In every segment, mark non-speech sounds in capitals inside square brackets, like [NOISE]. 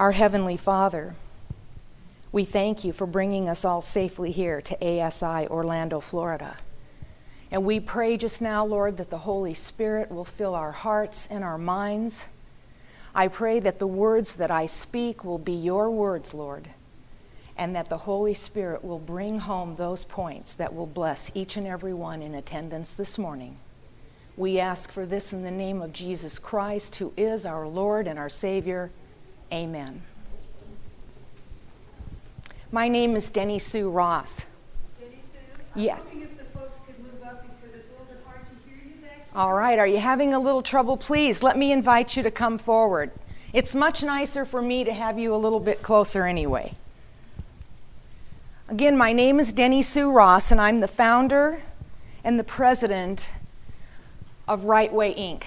Our Heavenly Father, we thank you for bringing us all safely here to ASI Orlando, Florida. And we pray just now, Lord, that the Holy Spirit will fill our hearts and our minds. I pray that the words that I speak will be your words, Lord, and that the Holy Spirit will bring home those points that will bless each and every one in attendance this morning. We ask for this in the name of Jesus Christ, who is our Lord and our Savior. Amen. My name is Dene Sue Ross. Jenny Sue? Yes. I'm hoping if the folks could move up because it's a little bit hard to hear you back here. All right, are you having a little trouble? Please let me invite you to come forward. It's much nicer for me to have you a little bit closer anyway. Again, my name is Dene Sue Ross, and I'm the founder and the president of Right Way Inc.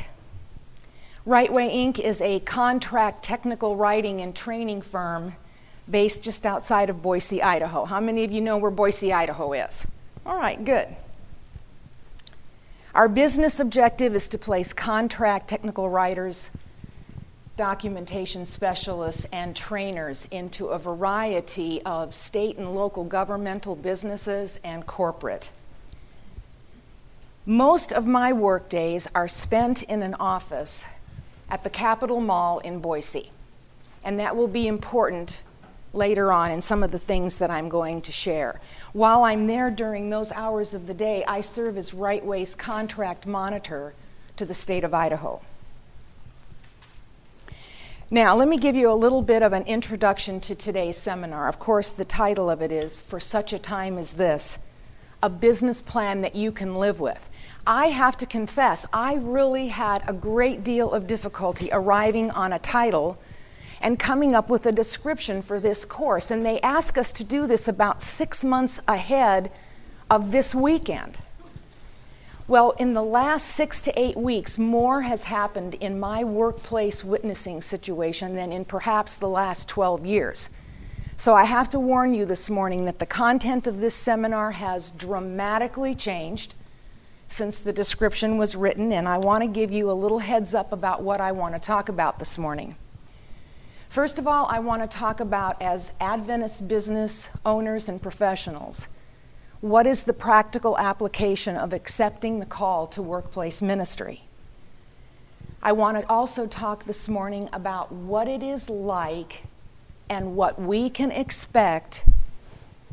Right Way Inc. is a contract technical writing and training firm based just outside of Boise, Idaho. How many of you know where Boise, Idaho is? All right, good. Our business objective is to place contract technical writers, documentation specialists, and trainers into a variety of state and local governmental businesses and corporate. Most of my work days are spent in an office at the Capitol Mall in Boise, and that will be important later on in some of the things that I'm going to share. While I'm there during those hours of the day, I serve as Right Way's contract monitor to the state of Idaho. Now, let me give you a little bit of an introduction to today's seminar. Of course, the title of it is For Such a Time as This A Business Plan That You Can Live With. I have to confess, I really had a great deal of difficulty arriving on a title and coming up with a description for this course. And they ask us to do this about six months ahead of this weekend. Well, in the last six to eight weeks, more has happened in my workplace witnessing situation than in perhaps the last 12 years. So I have to warn you this morning that the content of this seminar has dramatically changed since the description was written, and I want to give you a little heads up about what I want to talk about this morning. First of all, I want to talk about as Adventist business owners and professionals what is the practical application of accepting the call to workplace ministry? I want to also talk this morning about what it is like and what we can expect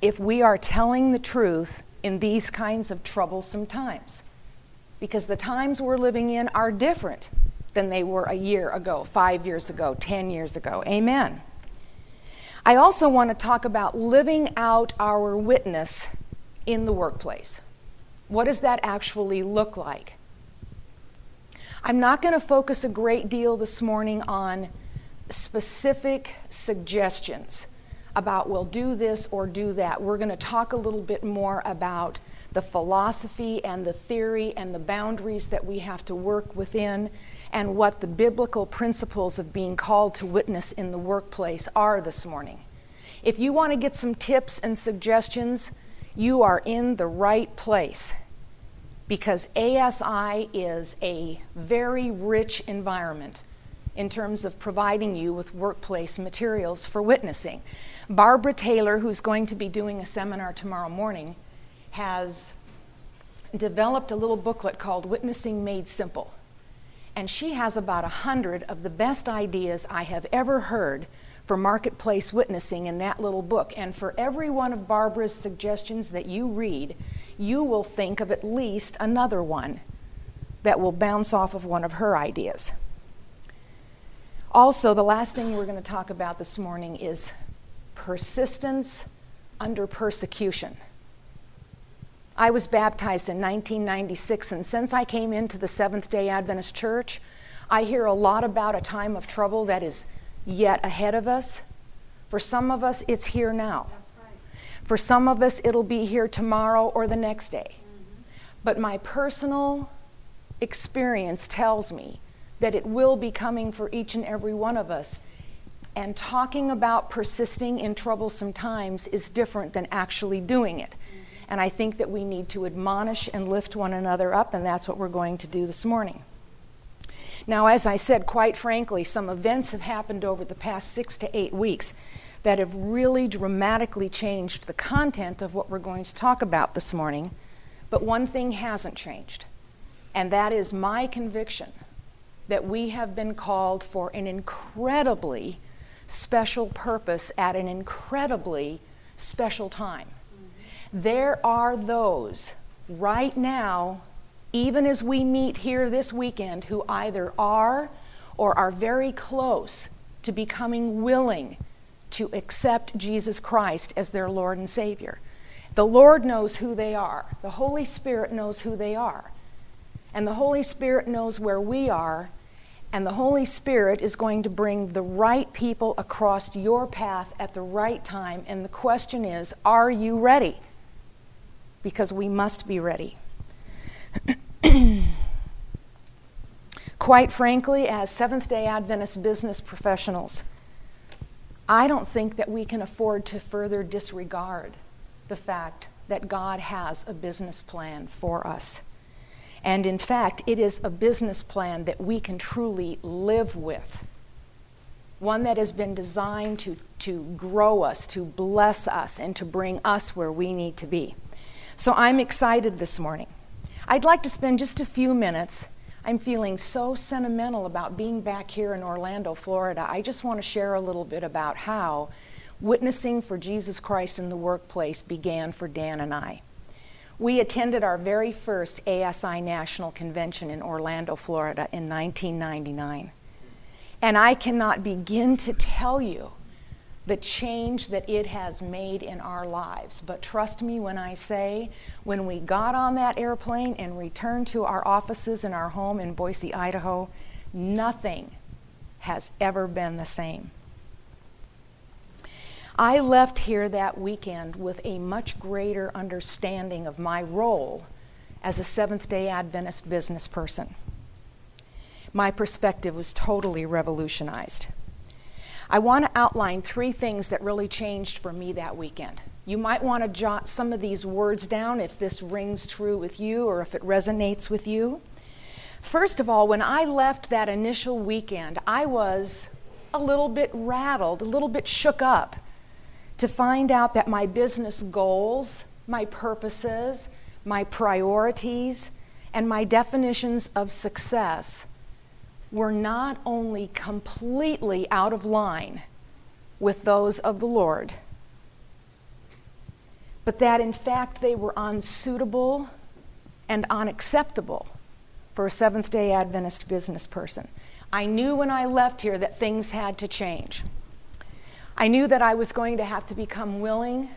if we are telling the truth in these kinds of troublesome times. Because the times we're living in are different than they were a year ago, five years ago, 10 years ago. Amen. I also want to talk about living out our witness in the workplace. What does that actually look like? I'm not going to focus a great deal this morning on specific suggestions about, well, do this or do that. We're going to talk a little bit more about the philosophy and the theory and the boundaries that we have to work within and what the biblical principles of being called to witness in the workplace are this morning. If you want to get some tips and suggestions, you are in the right place because ASI is a very rich environment in terms of providing you with workplace materials for witnessing. Barbara Taylor, who's going to be doing a seminar tomorrow morning, has developed a little booklet called Witnessing Made Simple. And she has about a hundred of the best ideas I have ever heard for marketplace witnessing in that little book. And for every one of Barbara's suggestions that you read, you will think of at least another one that will bounce off of one of her ideas. Also, the last thing we're going to talk about this morning is persistence under persecution. I was baptized in 1996, and since I came into the Seventh day Adventist Church, I hear a lot about a time of trouble that is yet ahead of us. For some of us, it's here now. For some of us, it'll be here tomorrow or the next day. But my personal experience tells me that it will be coming for each and every one of us. And talking about persisting in troublesome times is different than actually doing it. And I think that we need to admonish and lift one another up, and that's what we're going to do this morning. Now, as I said, quite frankly, some events have happened over the past six to eight weeks that have really dramatically changed the content of what we're going to talk about this morning. But one thing hasn't changed, and that is my conviction that we have been called for an incredibly special purpose at an incredibly special time. There are those right now, even as we meet here this weekend, who either are or are very close to becoming willing to accept Jesus Christ as their Lord and Savior. The Lord knows who they are, the Holy Spirit knows who they are. And the Holy Spirit knows where we are, and the Holy Spirit is going to bring the right people across your path at the right time. And the question is are you ready? Because we must be ready. [CLEARS THROAT] Quite frankly, as Seventh day Adventist business professionals, I don't think that we can afford to further disregard the fact that God has a business plan for us. And in fact, it is a business plan that we can truly live with. One that has been designed to, to grow us, to bless us, and to bring us where we need to be. So I'm excited this morning. I'd like to spend just a few minutes. I'm feeling so sentimental about being back here in Orlando, Florida. I just want to share a little bit about how witnessing for Jesus Christ in the workplace began for Dan and I. We attended our very first ASI National Convention in Orlando, Florida in 1999. And I cannot begin to tell you the change that it has made in our lives. But trust me when I say, when we got on that airplane and returned to our offices in our home in Boise, Idaho, nothing has ever been the same. I left here that weekend with a much greater understanding of my role as a Seventh day Adventist business person. My perspective was totally revolutionized. I want to outline three things that really changed for me that weekend. You might want to jot some of these words down if this rings true with you or if it resonates with you. First of all, when I left that initial weekend, I was a little bit rattled, a little bit shook up to find out that my business goals, my purposes, my priorities, and my definitions of success were not only completely out of line with those of the Lord, but that in fact they were unsuitable and unacceptable for a Seventh day Adventist business person. I knew when I left here that things had to change. I knew that I was going to have to become willing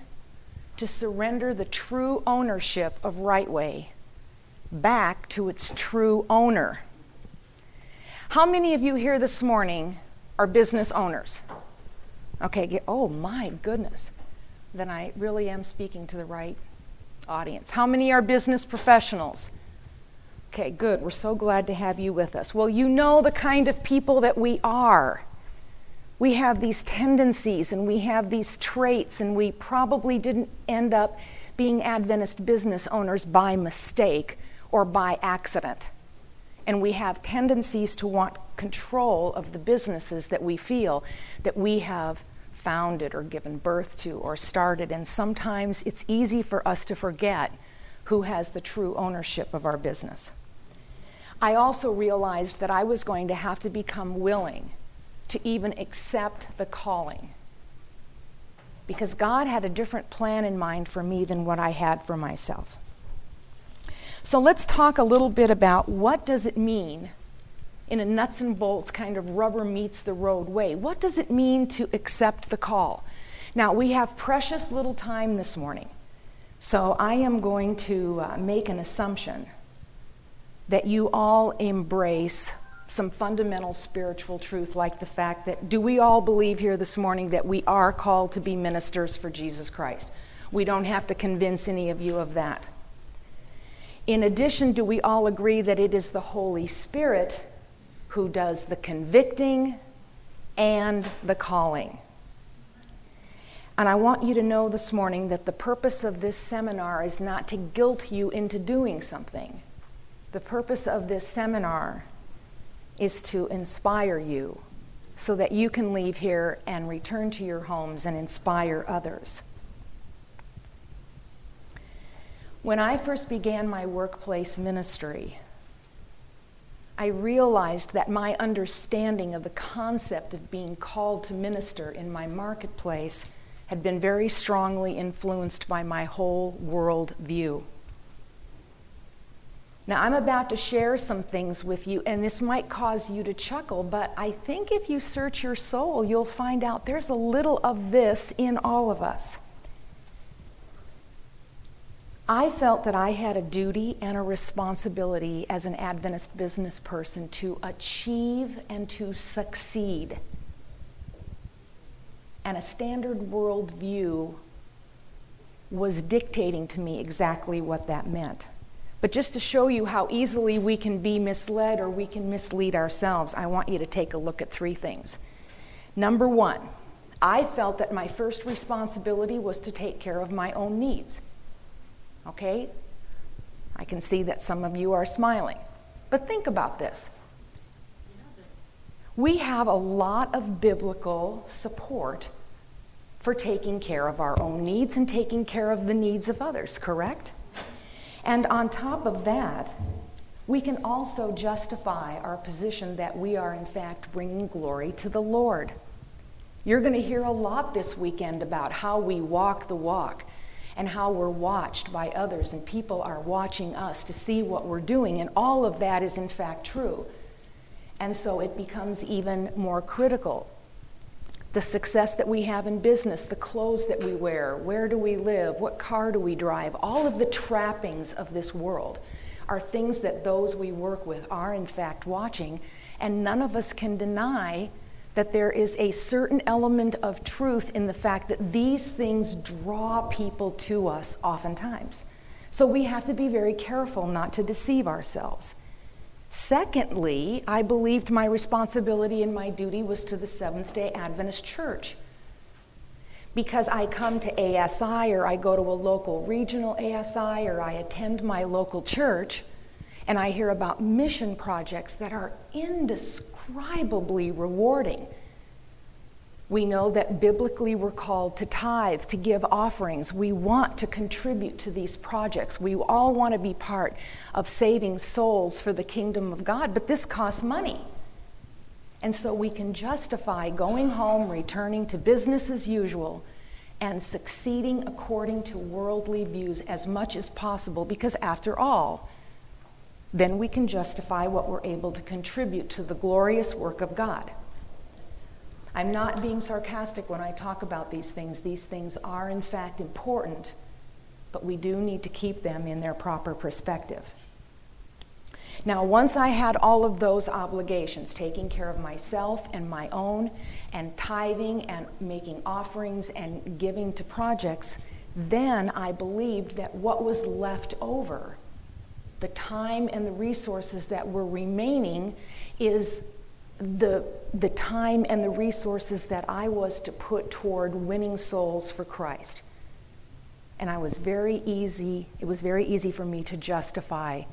to surrender the true ownership of Right Way back to its true owner. How many of you here this morning are business owners? Okay, get, oh my goodness. Then I really am speaking to the right audience. How many are business professionals? Okay, good. We're so glad to have you with us. Well, you know the kind of people that we are we have these tendencies and we have these traits, and we probably didn't end up being Adventist business owners by mistake or by accident. And we have tendencies to want control of the businesses that we feel that we have founded or given birth to or started. And sometimes it's easy for us to forget who has the true ownership of our business. I also realized that I was going to have to become willing to even accept the calling. Because God had a different plan in mind for me than what I had for myself. So let's talk a little bit about what does it mean in a nuts and bolts kind of rubber meets the road way. What does it mean to accept the call? Now, we have precious little time this morning. So I am going to uh, make an assumption that you all embrace some fundamental spiritual truth, like the fact that do we all believe here this morning that we are called to be ministers for Jesus Christ? We don't have to convince any of you of that. In addition, do we all agree that it is the Holy Spirit who does the convicting and the calling? And I want you to know this morning that the purpose of this seminar is not to guilt you into doing something. The purpose of this seminar is to inspire you so that you can leave here and return to your homes and inspire others. When I first began my workplace ministry, I realized that my understanding of the concept of being called to minister in my marketplace had been very strongly influenced by my whole world view. Now, I'm about to share some things with you, and this might cause you to chuckle, but I think if you search your soul, you'll find out there's a little of this in all of us. I felt that I had a duty and a responsibility as an Adventist business person to achieve and to succeed. And a standard worldview was dictating to me exactly what that meant. But just to show you how easily we can be misled or we can mislead ourselves, I want you to take a look at three things. Number one, I felt that my first responsibility was to take care of my own needs. Okay? I can see that some of you are smiling. But think about this. We have a lot of biblical support for taking care of our own needs and taking care of the needs of others, correct? And on top of that, we can also justify our position that we are, in fact, bringing glory to the Lord. You're going to hear a lot this weekend about how we walk the walk and how we're watched by others, and people are watching us to see what we're doing, and all of that is in fact true. And so it becomes even more critical. The success that we have in business, the clothes that we wear, where do we live, what car do we drive, all of the trappings of this world are things that those we work with are in fact watching, and none of us can deny that there is a certain element of truth in the fact that these things draw people to us oftentimes. So we have to be very careful not to deceive ourselves. Secondly, I believed my responsibility and my duty was to the Seventh day Adventist Church. Because I come to ASI or I go to a local regional ASI or I attend my local church and I hear about mission projects that are indescribable indescribably rewarding. We know that biblically we're called to tithe, to give offerings. We want to contribute to these projects. We all want to be part of saving souls for the kingdom of God, but this costs money. And so we can justify going home, returning to business as usual, and succeeding according to worldly views as much as possible because, after all, then we can justify what we're able to contribute to the glorious work of God. I'm not being sarcastic when I talk about these things. These things are, in fact, important, but we do need to keep them in their proper perspective. Now, once I had all of those obligations, taking care of myself and my own, and tithing and making offerings and giving to projects, then I believed that what was left over the time and the resources that were remaining is the, the time and the resources that I was to put toward winning souls for Christ. And I was very easy, it was very easy for me to justify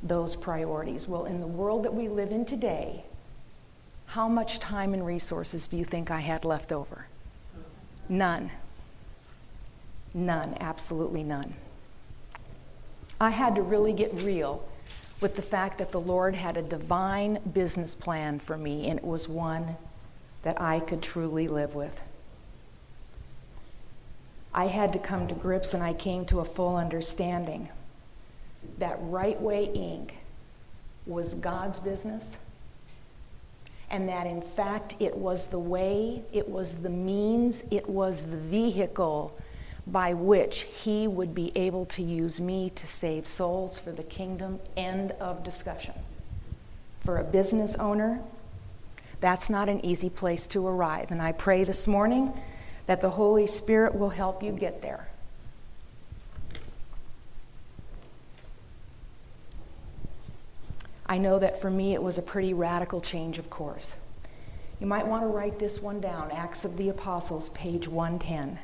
those priorities. Well, in the world that we live in today, how much time and resources do you think I had left over? None. None, absolutely none. I had to really get real with the fact that the Lord had a divine business plan for me, and it was one that I could truly live with. I had to come to grips and I came to a full understanding that Right Way Inc. was God's business, and that in fact it was the way, it was the means, it was the vehicle by which he would be able to use me to save souls for the kingdom. End of discussion. For a business owner, that's not an easy place to arrive. And I pray this morning that the Holy Spirit will help you get there. I know that for me it was a pretty radical change of course. You might want to write this one down Acts of the Apostles, page 110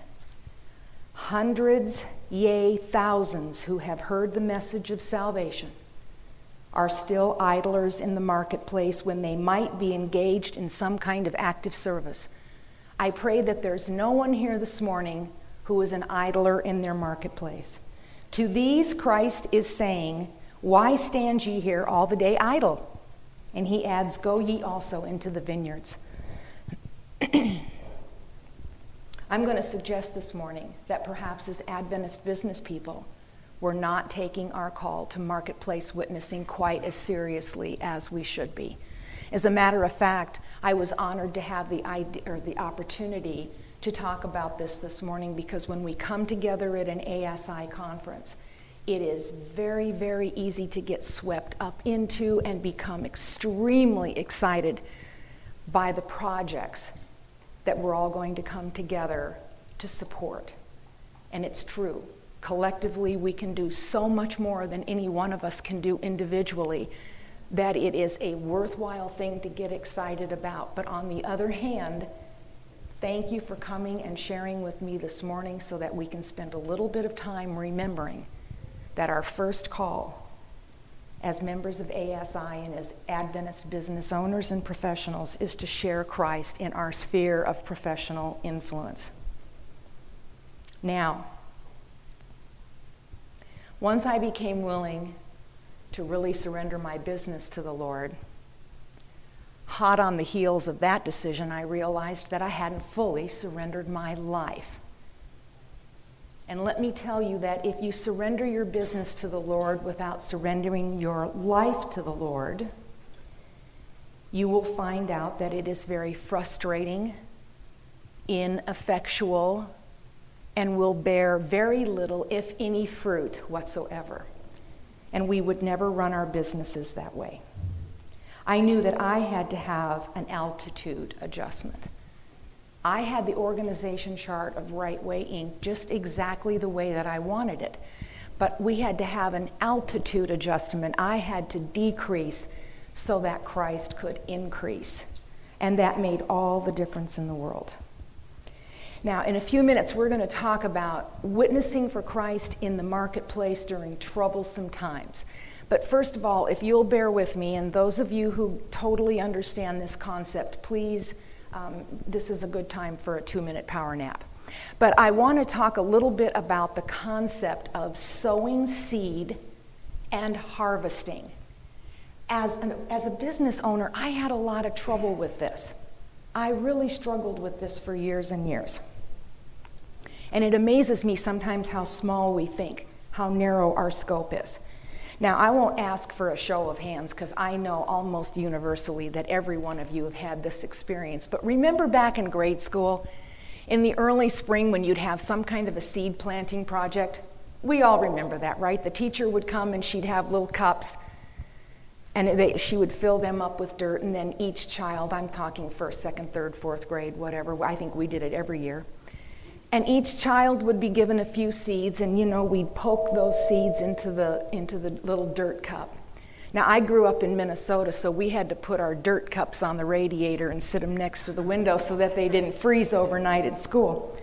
hundreds, yea, thousands who have heard the message of salvation, are still idlers in the marketplace when they might be engaged in some kind of active service. I pray that there's no one here this morning who is an idler in their marketplace. To these, Christ is saying, Why stand ye here all the day idle? And he adds, Go ye also into the vineyards. [CLEARS THROAT] I'm going to suggest this morning that perhaps as Adventist business people, we're not taking our call to marketplace witnessing quite as seriously as we should be. As a matter of fact, I was honored to have the idea, or the opportunity to talk about this this morning because when we come together at an ASI conference, it is very, very easy to get swept up into and become extremely excited by the projects that we're all going to come together to support. And it's true. Collectively, we can do so much more than any one of us can do individually that it is a worthwhile thing to get excited about. But on the other hand, Thank you for coming and sharing with me this morning so that we can spend a little bit of time remembering that our first call as members of ASI and as Adventist business owners and professionals is to share Christ in our sphere of professional influence. Now, once I became willing to really surrender my business to the Lord, hot on the heels of that decision, I realized that I hadn't fully surrendered my life. And let me tell you that if you surrender your business to the Lord without surrendering your life to the Lord, you will find out that it is very frustrating, ineffectual, and will bear very little, if any, fruit whatsoever. And we would never run our businesses that way. I knew that I had to have an altitude adjustment. I had the organization chart of Right Way Inc. just exactly the way that I wanted it. But we had to have an altitude adjustment. I had to decrease so that Christ could increase. And that made all the difference in the world. Now, in a few minutes, we're going to talk about witnessing for Christ in the marketplace during troublesome times. But first of all, if you'll bear with me, and those of you who totally understand this concept, please, um, this is a good time for a two minute power nap. But I want to talk a little bit about the concept of sowing seed and harvesting. As, an, as a business owner, I had a lot of trouble with this. I really struggled with this for years and years. And it amazes me sometimes how small we think, how narrow our scope is. Now, I won't ask for a show of hands because I know almost universally that every one of you have had this experience. But remember back in grade school, in the early spring when you'd have some kind of a seed planting project? We all remember that, right? The teacher would come and she'd have little cups and they, she would fill them up with dirt, and then each child, I'm talking first, second, third, fourth grade, whatever, I think we did it every year and each child would be given a few seeds and you know we'd poke those seeds into the into the little dirt cup. Now i grew up in minnesota so we had to put our dirt cups on the radiator and sit them next to the window so that they didn't freeze overnight at school.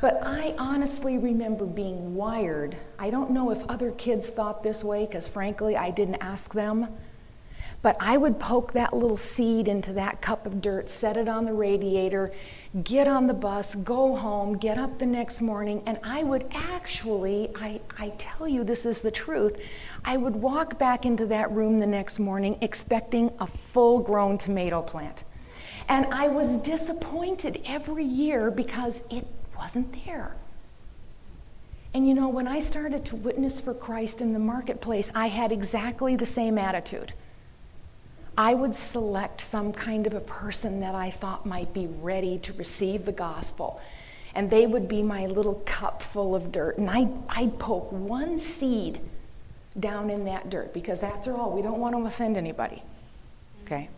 But i honestly remember being wired. I don't know if other kids thought this way because frankly i didn't ask them. But I would poke that little seed into that cup of dirt, set it on the radiator, get on the bus, go home, get up the next morning, and I would actually, I, I tell you this is the truth, I would walk back into that room the next morning expecting a full grown tomato plant. And I was disappointed every year because it wasn't there. And you know, when I started to witness for Christ in the marketplace, I had exactly the same attitude. I would select some kind of a person that I thought might be ready to receive the gospel. And they would be my little cup full of dirt. And I'd, I'd poke one seed down in that dirt because after all, we don't want to offend anybody. Okay?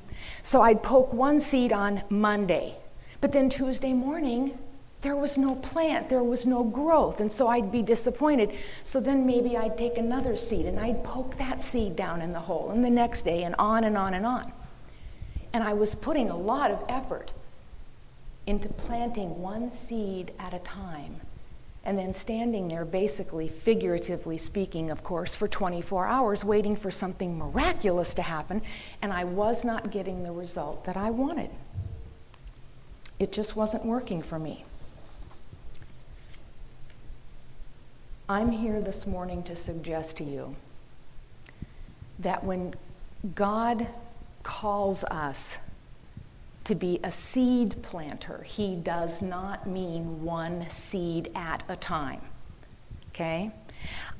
So I'd poke one seed on Monday. But then Tuesday morning, there was no plant, there was no growth, and so I'd be disappointed. So then maybe I'd take another seed and I'd poke that seed down in the hole, and the next day, and on and on and on. And I was putting a lot of effort into planting one seed at a time. and then standing there, basically, figuratively speaking, of course, for 24 hours, waiting for something miraculous to happen, and I was not getting the result that I wanted. It just wasn't working for me. I'm here this morning to suggest to you that when God calls us to be a seed planter, He does not mean one seed at a time. Okay?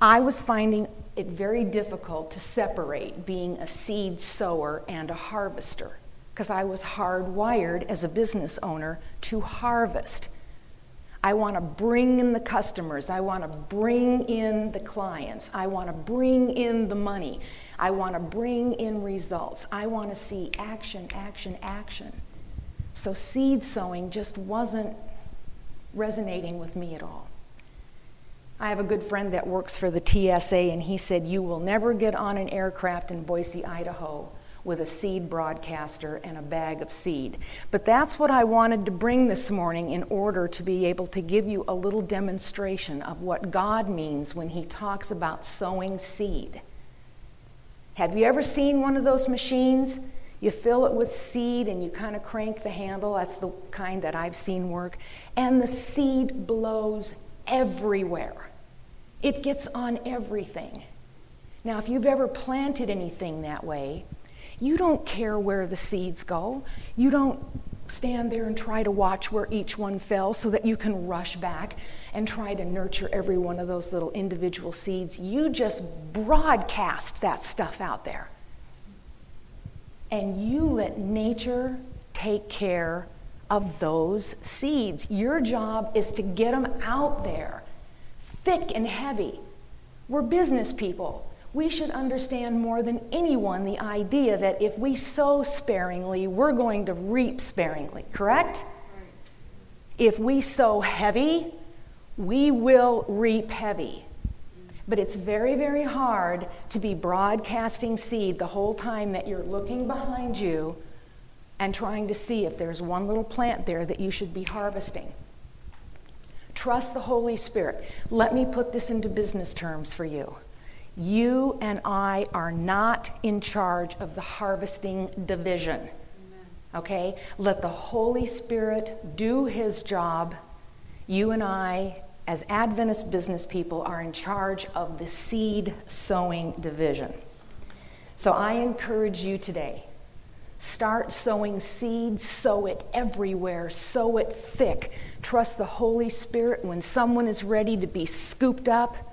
I was finding it very difficult to separate being a seed sower and a harvester because I was hardwired as a business owner to harvest. I want to bring in the customers. I want to bring in the clients. I want to bring in the money. I want to bring in results. I want to see action, action, action. So seed sowing just wasn't resonating with me at all. I have a good friend that works for the TSA, and he said, You will never get on an aircraft in Boise, Idaho with a seed broadcaster and a bag of seed. But that's what I wanted to bring this morning in order to be able to give you a little demonstration of what God means when He talks about sowing seed. Have you ever seen one of those machines? You fill it with seed and you kind of crank the handle. That's the kind that I've seen work. And the seed blows everywhere, it gets on everything. Now, if you've ever planted anything that way, you don't care where the seeds go. You don't stand there and try to watch where each one fell so that you can rush back and try to nurture every one of those little individual seeds. You just broadcast that stuff out there. And you let nature take care of those seeds. Your job is to get them out there, thick and heavy. We're business people we should understand more than anyone the idea that if we sow sparingly, we're going to reap sparingly, correct? If we sow heavy, we will reap heavy. But it's very, very hard to be broadcasting seed the whole time that you're looking behind you and trying to see if there's one little plant there that you should be harvesting. Trust the Holy Spirit. Let me put this into business terms for you. You and I are not in charge of the harvesting division. Okay? Let the Holy Spirit do his job. You and I, as Adventist business people, are in charge of the seed sowing division. So I encourage you today start sowing seeds, sow it everywhere, sow it thick. Trust the Holy Spirit when someone is ready to be scooped up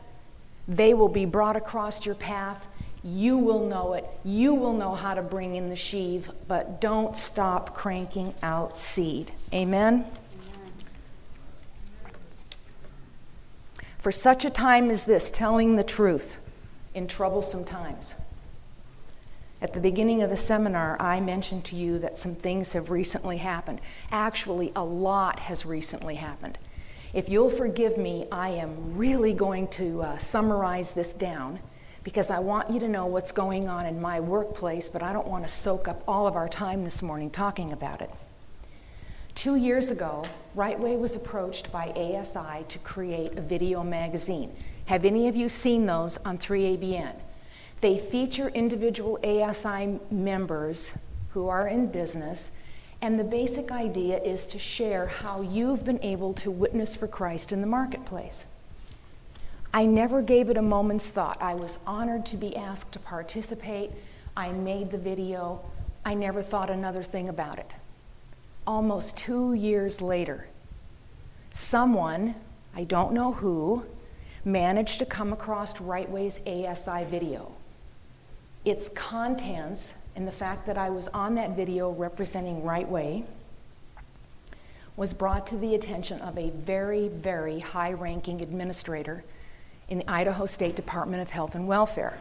they will be brought across your path. You will know it. You will know how to bring in the sheave, but don't stop cranking out seed. Amen? For such a time as this, telling the truth in troublesome times. At the beginning of the seminar, I mentioned to you that some things have recently happened. Actually, a lot has recently happened. If you'll forgive me, I am really going to uh, summarize this down because I want you to know what's going on in my workplace, but I don't want to soak up all of our time this morning talking about it. Two years ago, Rightway was approached by ASI to create a video magazine. Have any of you seen those on 3ABN? They feature individual ASI members who are in business and the basic idea is to share how you've been able to witness for Christ in the marketplace. I never gave it a moment's thought. I was honored to be asked to participate. I made the video. I never thought another thing about it. Almost two years later, someone, I don't know who, managed to come across Rightway's ASI video. Its contents and the fact that I was on that video representing Right Way was brought to the attention of a very, very high ranking administrator in the Idaho State Department of Health and Welfare.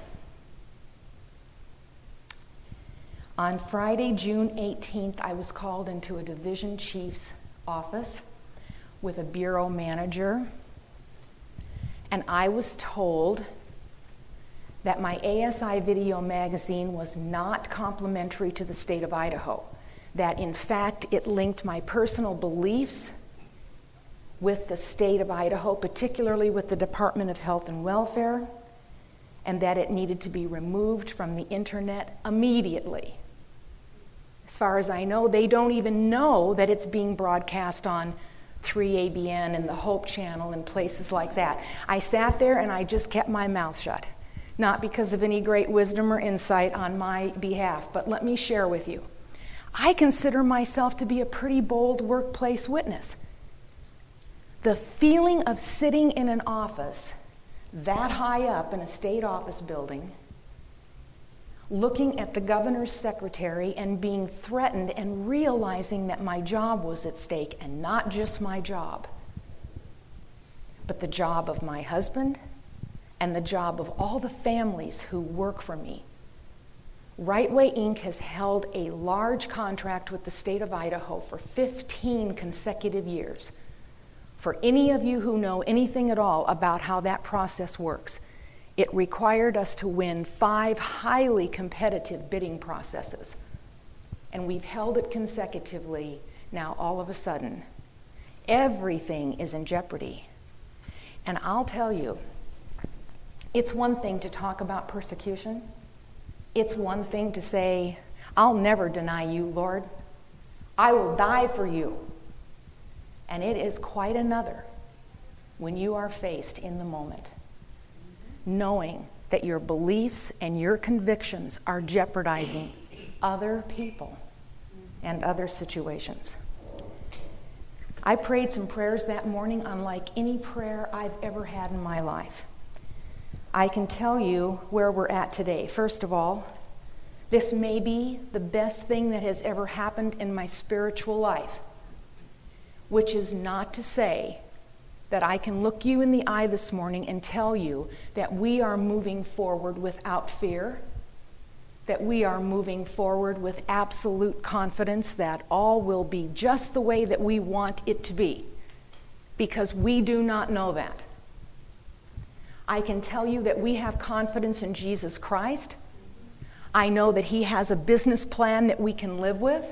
On Friday, June 18th, I was called into a division chief's office with a bureau manager, and I was told that my ASI video magazine was not complimentary to the state of Idaho, that in fact it linked my personal beliefs with the state of Idaho, particularly with the Department of Health and Welfare, and that it needed to be removed from the internet immediately. As far as I know, they don't even know that it's being broadcast on 3ABN and the Hope Channel and places like that. I sat there and I just kept my mouth shut. Not because of any great wisdom or insight on my behalf, but let me share with you. I consider myself to be a pretty bold workplace witness. The feeling of sitting in an office that high up in a state office building, looking at the governor's secretary and being threatened and realizing that my job was at stake, and not just my job, but the job of my husband and the job of all the families who work for me. Rightway Inc. has held a large contract with the state of Idaho for 15 consecutive years for any of you who know anything at all about how that process works, it required us to win five highly competitive bidding processes. And we've held it consecutively. Now, all of a sudden, everything is in jeopardy. And I'll tell you, it's one thing to talk about persecution, it's one thing to say, I'll never deny you, Lord. I will die for you. And it is quite another when you are faced in the moment, knowing that your beliefs and your convictions are jeopardizing other people and other situations. I prayed some prayers that morning unlike any prayer I've ever had in my life. I can tell you where we're at today. First of all, this may be the best thing that has ever happened in my spiritual life which is not to say that I can look you in the eye this morning and tell you that we are moving forward without fear, that we are moving forward with absolute confidence that all will be just the way that we want it to be, because we do not know that. I can tell you that we have confidence in Jesus Christ. I know that He has a business plan that we can live with.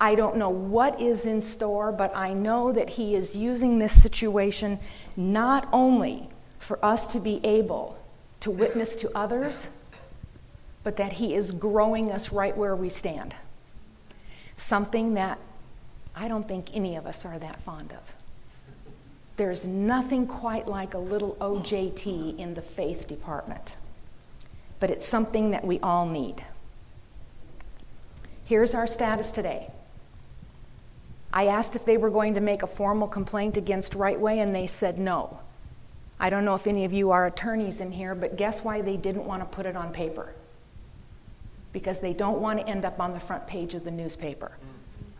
I don't know what is in store, but I know that He is using this situation not only for us to be able to witness to others, but that He is growing us right where we stand. Something that I don't think any of us are that fond of. There's nothing quite like a little OJT in the faith department, but it's something that we all need. Here's our status today. I asked if they were going to make a formal complaint against Rightway, and they said no. I don't know if any of you are attorneys in here, but guess why they didn't want to put it on paper? Because they don't want to end up on the front page of the newspaper.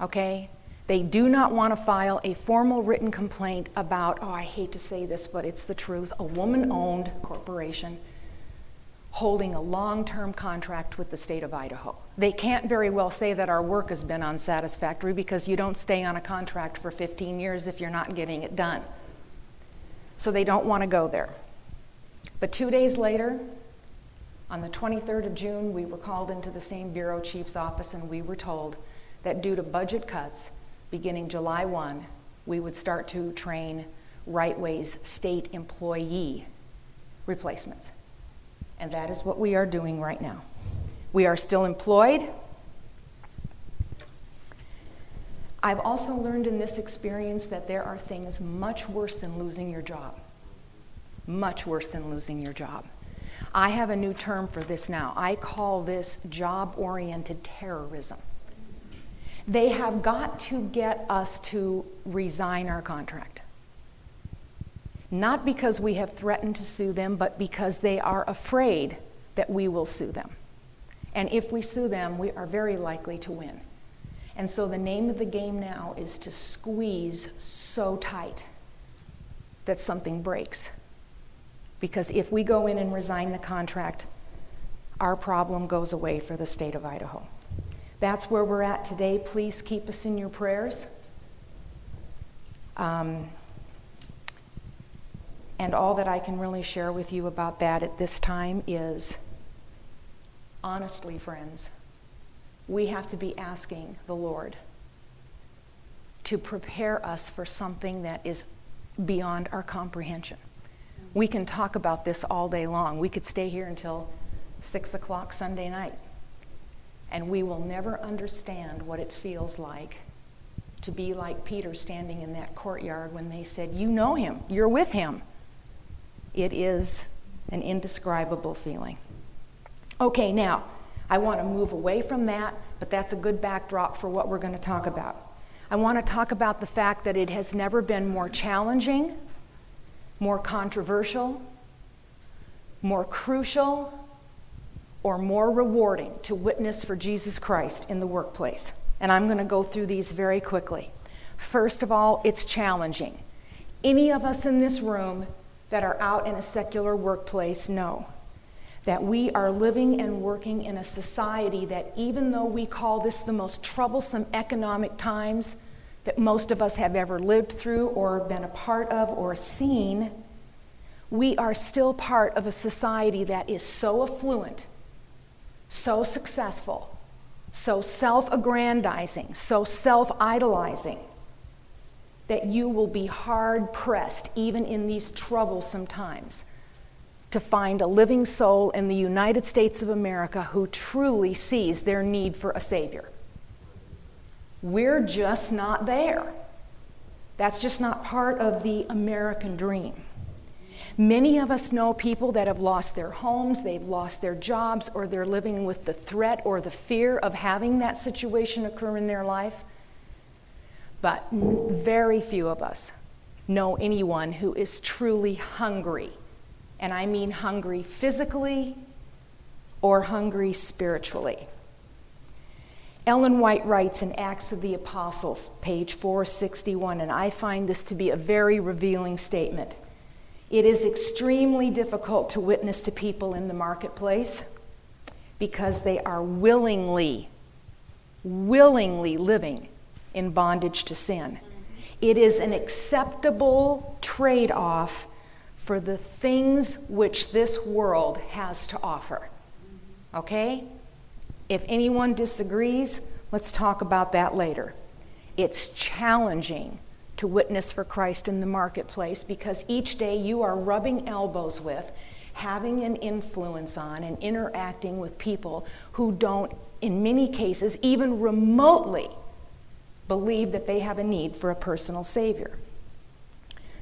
Okay? They do not want to file a formal written complaint about, oh, I hate to say this, but it's the truth, a woman owned corporation holding a long term contract with the state of Idaho. They can't very well say that our work has been unsatisfactory because you don't stay on a contract for 15 years if you're not getting it done. So they don't want to go there. But two days later, on the 23rd of June, we were called into the same bureau chief's office and we were told that due to budget cuts beginning July 1, we would start to train Rightway's state employee replacements. And that is what we are doing right now. We are still employed. I've also learned in this experience that there are things much worse than losing your job. Much worse than losing your job. I have a new term for this now. I call this job oriented terrorism. They have got to get us to resign our contract not because we have threatened to sue them, but because they are afraid that we will sue them. And if we sue them, we are very likely to win. And so the name of the game now is to squeeze so tight that something breaks. Because if we go in and resign the contract, our problem goes away for the state of Idaho. That's where we're at today. Please keep us in your prayers. Um, and all that I can really share with you about that at this time is honestly, friends, we have to be asking the Lord to prepare us for something that is beyond our comprehension. We can talk about this all day long. We could stay here until 6 o'clock Sunday night, and we will never understand what it feels like to be like Peter standing in that courtyard when they said, You know him, you're with him. It is an indescribable feeling. Okay, now, I want to move away from that, but that's a good backdrop for what we're going to talk about. I want to talk about the fact that it has never been more challenging, more controversial, more crucial, or more rewarding to witness for Jesus Christ in the workplace. And I'm going to go through these very quickly. First of all, it's challenging. Any of us in this room that are out in a secular workplace know that we are living and working in a society that, even though we call this the most troublesome economic times that most of us have ever lived through or been a part of or seen, we are still part of a society that is so affluent, so successful, so self aggrandizing, so self idolizing, that you will be hard pressed, even in these troublesome times to find a living soul in the United States of America who truly sees their need for a Savior. We're just not there. That's just not part of the American dream. Many of us know people that have lost their homes, they've lost their jobs, or they're living with the threat or the fear of having that situation occur in their life. But very few of us know anyone who is truly hungry and I mean hungry physically or hungry spiritually. Ellen White writes in Acts of the Apostles, page 461, and I find this to be a very revealing statement. It is extremely difficult to witness to people in the marketplace because they are willingly, willingly living in bondage to sin. It is an acceptable trade off for the things which this world has to offer. Okay? If anyone disagrees, let's talk about that later. It's challenging to witness for Christ in the marketplace because each day you are rubbing elbows with, having an influence on, and interacting with people who don't, in many cases, even remotely believe that they have a need for a personal Savior.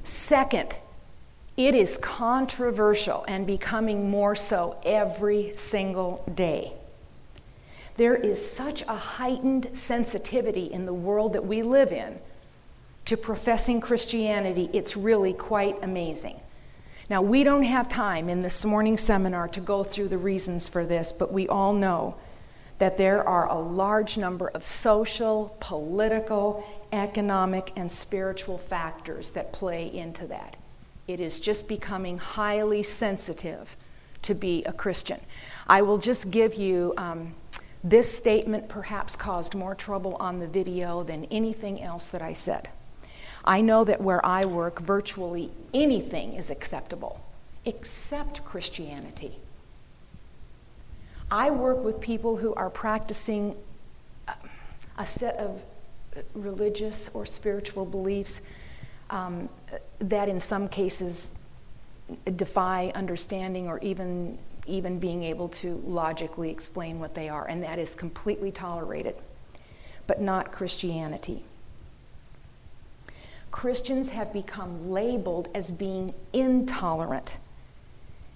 Second, it is controversial and becoming more so every single day. There is such a heightened sensitivity in the world that we live in to professing Christianity, it's really quite amazing. Now, we don't have time in this morning's seminar to go through the reasons for this, but we all know that there are a large number of social, political, economic, and spiritual factors that play into that. It is just becoming highly sensitive to be a Christian. I will just give you um, this statement, perhaps caused more trouble on the video than anything else that I said. I know that where I work, virtually anything is acceptable except Christianity. I work with people who are practicing a set of religious or spiritual beliefs um, that in some cases defy understanding or even even being able to logically explain what they are, and that is completely tolerated, but not Christianity. Christians have become labeled as being intolerant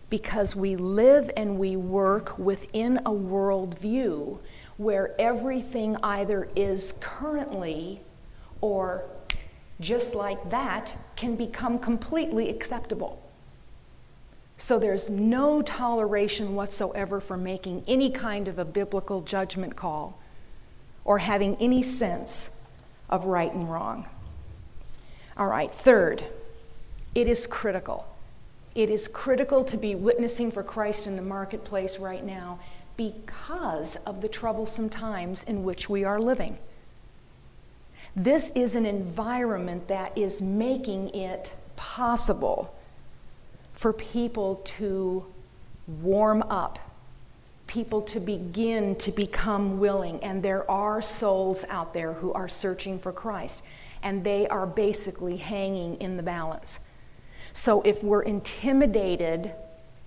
because we live and we work within a worldview where everything either is currently or just like that, can become completely acceptable. So there's no toleration whatsoever for making any kind of a biblical judgment call or having any sense of right and wrong. All right, third, it is critical. It is critical to be witnessing for Christ in the marketplace right now because of the troublesome times in which we are living. This is an environment that is making it possible for people to warm up, people to begin to become willing. And there are souls out there who are searching for Christ. And they are basically hanging in the balance. So if we're intimidated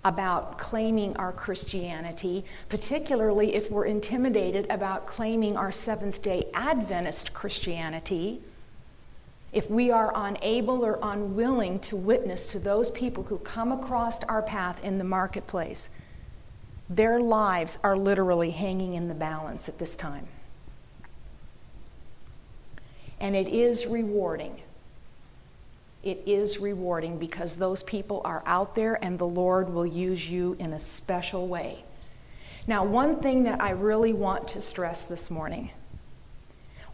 about claiming our Christianity, particularly if we're intimidated about claiming our Seventh day Adventist Christianity, if we are unable or unwilling to witness to those people who come across our path in the marketplace, their lives are literally hanging in the balance at this time. And it is rewarding. It is rewarding because those people are out there and the Lord will use you in a special way. Now, one thing that I really want to stress this morning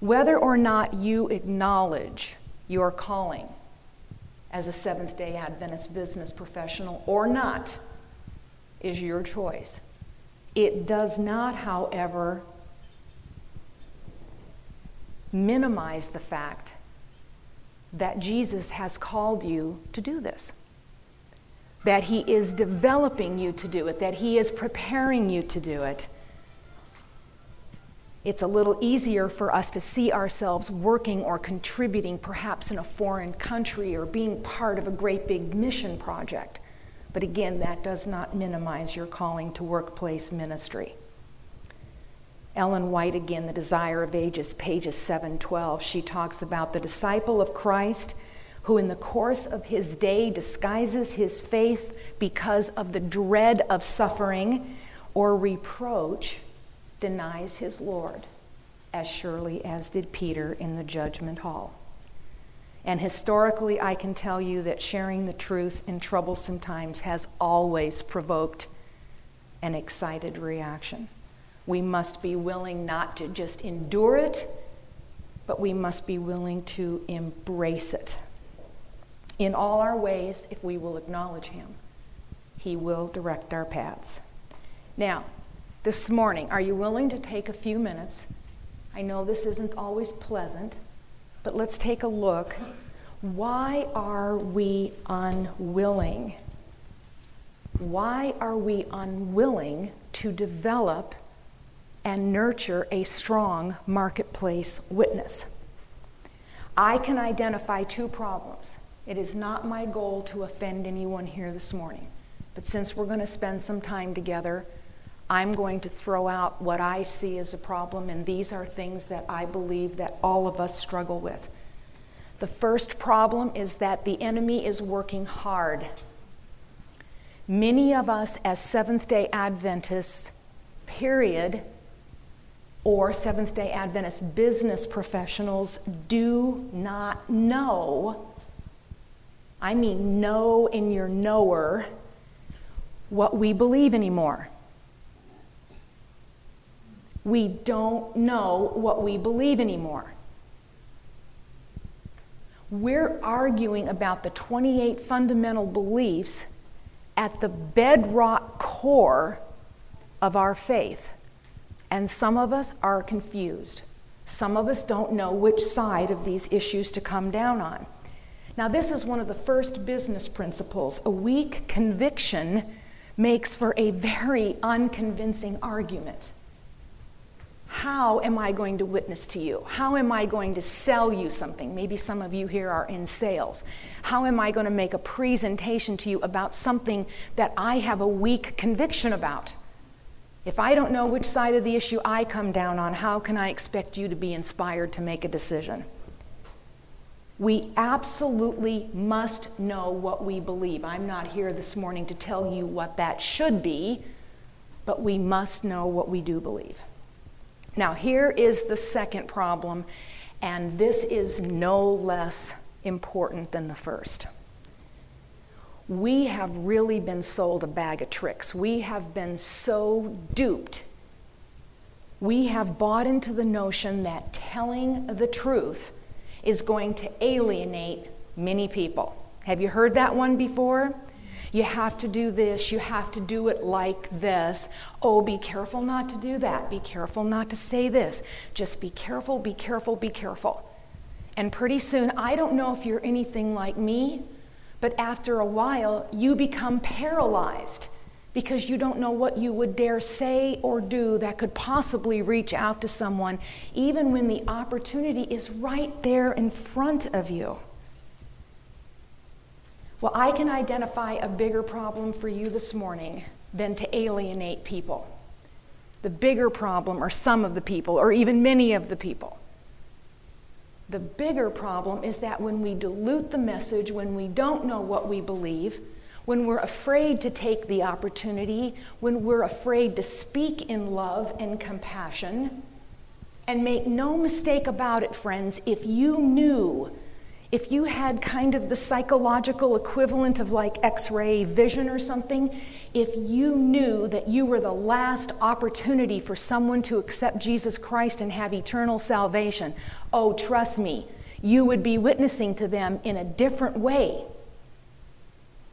whether or not you acknowledge your calling as a Seventh day Adventist business professional or not is your choice. It does not, however, minimize the fact that Jesus has called you to do this, that He is developing you to do it, that He is preparing you to do it. It's a little easier for us to see ourselves working or contributing, perhaps in a foreign country or being part of a great big mission project. But again, that does not minimize your calling to workplace ministry. Ellen White again, The Desire of Ages, pages 712. She talks about the disciple of Christ who, in the course of his day, disguises his faith because of the dread of suffering or reproach, denies his Lord, as surely as did Peter in the judgment hall. And historically, I can tell you that sharing the truth in troublesome times has always provoked an excited reaction. We must be willing not to just endure it, but we must be willing to embrace it. In all our ways, if we will acknowledge Him, He will direct our paths. Now, this morning, are you willing to take a few minutes? I know this isn't always pleasant, but let's take a look. Why are we unwilling? Why are we unwilling to develop and nurture a strong marketplace witness. I can identify two problems. It is not my goal to offend anyone here this morning, but since we're going to spend some time together, I'm going to throw out what I see as a problem, and these are things that I believe that all of us struggle with. The first problem is that the enemy is working hard. Many of us, as Seventh day Adventists, period, or Seventh day Adventist business professionals do not know, I mean, know in your knower, what we believe anymore. We don't know what we believe anymore. We're arguing about the 28 fundamental beliefs at the bedrock core of our faith. And some of us are confused. Some of us don't know which side of these issues to come down on. Now, this is one of the first business principles. A weak conviction makes for a very unconvincing argument. How am I going to witness to you? How am I going to sell you something? Maybe some of you here are in sales. How am I going to make a presentation to you about something that I have a weak conviction about? If I don't know which side of the issue I come down on, how can I expect you to be inspired to make a decision? We absolutely must know what we believe. I'm not here this morning to tell you what that should be, but we must know what we do believe. Now, here is the second problem, and this is no less important than the first we have really been sold a bag of tricks. We have been so duped. We have bought into the notion that telling the truth is going to alienate many people. Have you heard that one before? You have to do this, you have to do it like this. Oh, be careful not to do that. Be careful not to say this. Just be careful, be careful, be careful. And pretty soon, I don't know if you're anything like me, but after a while, you become paralyzed because you don't know what you would dare say or do that could possibly reach out to someone, even when the opportunity is right there in front of you. Well, I can identify a bigger problem for you this morning than to alienate people. The bigger problem are some of the people, or even many of the people. The bigger problem is that when we dilute the message, when we don't know what we believe, when we're afraid to take the opportunity, when we're afraid to speak in love and compassion, and make no mistake about it, friends, if you knew if you had kind of the psychological equivalent of like x ray vision or something, if you knew that you were the last opportunity for someone to accept Jesus Christ and have eternal salvation, oh, trust me, you would be witnessing to them in a different way.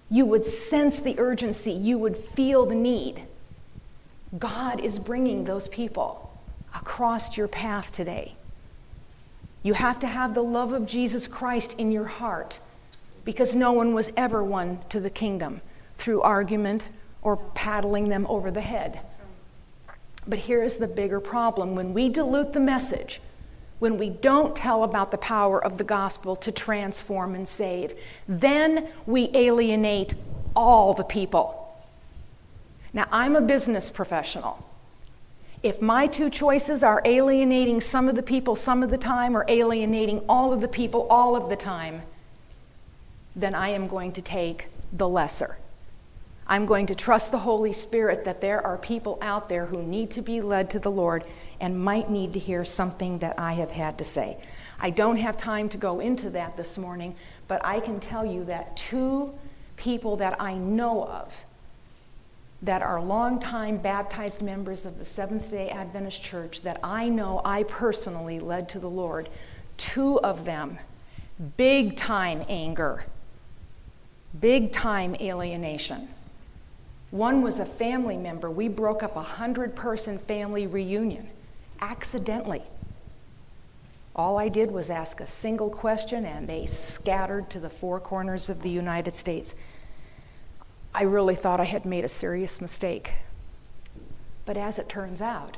You would sense the urgency, you would feel the need. God is bringing those people across your path today. You have to have the love of Jesus Christ in your heart because no one was ever won to the kingdom through argument or paddling them over the head. But here's the bigger problem when we dilute the message, when we don't tell about the power of the gospel to transform and save, then we alienate all the people. Now, I'm a business professional. If my two choices are alienating some of the people some of the time or alienating all of the people all of the time, then I am going to take the lesser. I'm going to trust the Holy Spirit that there are people out there who need to be led to the Lord and might need to hear something that I have had to say. I don't have time to go into that this morning, but I can tell you that two people that I know of that are longtime baptized members of the Seventh day Adventist Church that I know I personally led to the Lord, two of them, big time anger, big time alienation. One was a family member. We broke up a hundred person family reunion accidentally. All I did was ask a single question, and they scattered to the four corners of the United States. I really thought I had made a serious mistake. But as it turns out,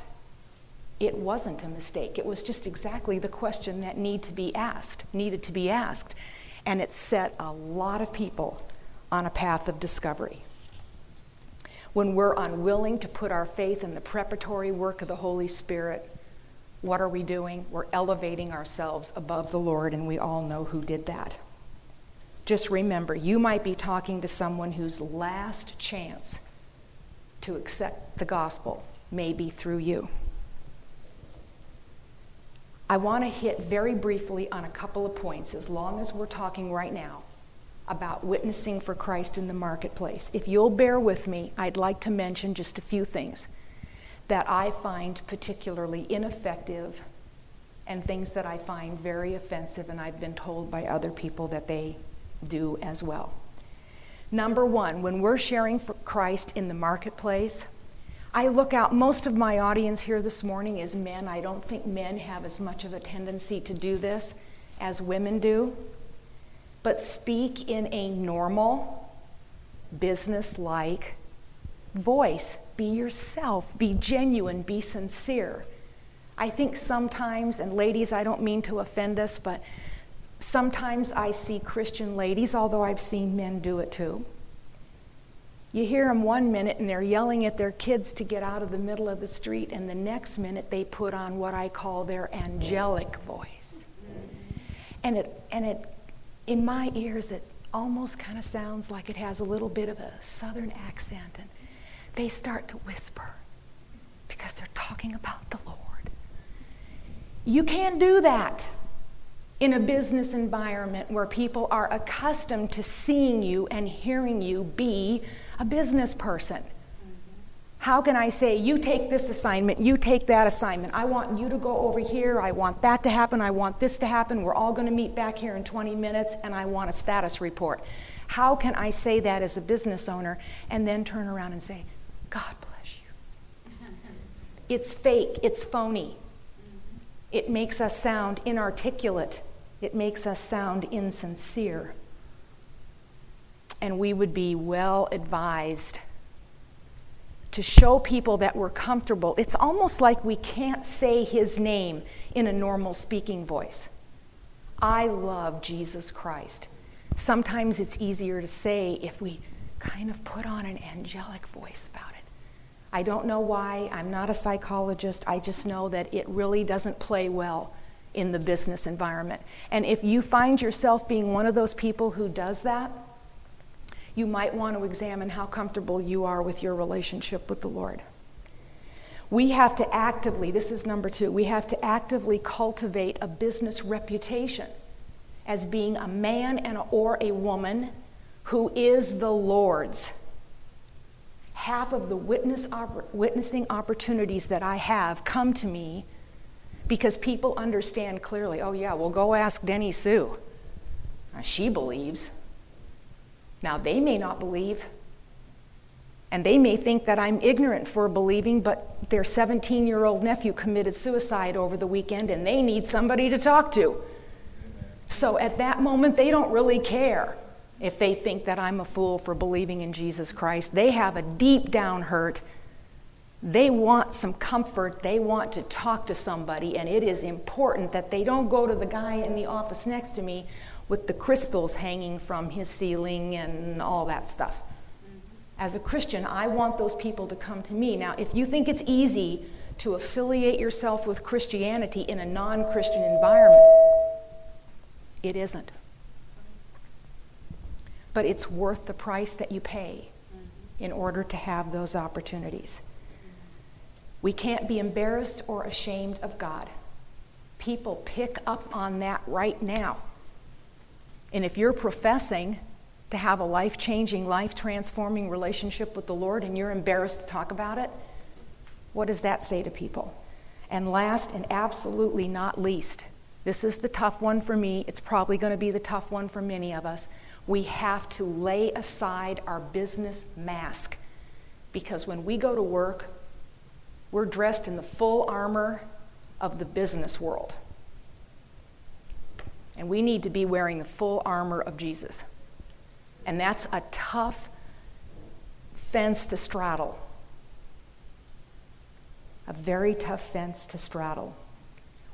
it wasn't a mistake. It was just exactly the question that need to be asked, needed to be asked. And it set a lot of people on a path of discovery. When we're unwilling to put our faith in the preparatory work of the Holy Spirit, what are we doing? We're elevating ourselves above the Lord, and we all know who did that. Just remember, you might be talking to someone whose last chance to accept the gospel may be through you. I want to hit very briefly on a couple of points, as long as we're talking right now about witnessing for Christ in the marketplace. If you'll bear with me, I'd like to mention just a few things that I find particularly ineffective and things that I find very offensive, and I've been told by other people that they do as well. Number one, when we're sharing for Christ in the marketplace, I look out, most of my audience here this morning is men. I don't think men have as much of a tendency to do this as women do. But speak in a normal, business like voice. Be yourself, be genuine, be sincere. I think sometimes, and ladies, I don't mean to offend us, but Sometimes I see Christian ladies, although I've seen men do it too. You hear them one minute and they're yelling at their kids to get out of the middle of the street, and the next minute they put on what I call their angelic voice. And it, and it, in my ears, it almost kind of sounds like it has a little bit of a southern accent, and they start to whisper because they're talking about the Lord. You can't do that in a business environment where people are accustomed to seeing you and hearing you be a business person. How can I say, you take this assignment, you take that assignment, I want you to go over here, I want that to happen, I want this to happen, we're all going to meet back here in 20 minutes, and I want a status report? How can I say that as a business owner and then turn around and say, God bless you? [LAUGHS] it's fake, it's phony. It makes us sound inarticulate it makes us sound insincere. And we would be well advised to show people that we're comfortable. It's almost like we can't say his name in a normal speaking voice. I love Jesus Christ. Sometimes it's easier to say if we kind of put on an angelic voice about it. I don't know why. I'm not a psychologist. I just know that it really doesn't play well in the business environment. And if you find yourself being one of those people who does that, you might want to examine how comfortable you are with your relationship with the Lord. We have to actively, this is number two, we have to actively cultivate a business reputation as being a man and a, or a woman who is the Lord's. Half of the witness witnessing opportunities that I have come to me because people understand clearly oh, yeah, well, go ask Dene Sue. She believes. Now, they may not believe, and they may think that I'm ignorant for believing, but their 17 year old nephew committed suicide over the weekend and they need somebody to talk to. So at that moment, they don't really care if they think that I'm a fool for believing in Jesus Christ. They have a deep down hurt. They want some comfort. They want to talk to somebody, and it is important that they don't go to the guy in the office next to me with the crystals hanging from his ceiling and all that stuff. Mm-hmm. As a Christian, I want those people to come to me. Now, if you think it's easy to affiliate yourself with Christianity in a non Christian environment, it isn't. But it's worth the price that you pay mm-hmm. in order to have those opportunities. We can't be embarrassed or ashamed of God. People pick up on that right now. And if you're professing to have a life changing, life transforming relationship with the Lord and you're embarrassed to talk about it, what does that say to people? And last and absolutely not least, this is the tough one for me. It's probably going to be the tough one for many of us. We have to lay aside our business mask because when we go to work, we're dressed in the full armor of the business world. And we need to be wearing the full armor of Jesus. And that's a tough fence to straddle. A very tough fence to straddle.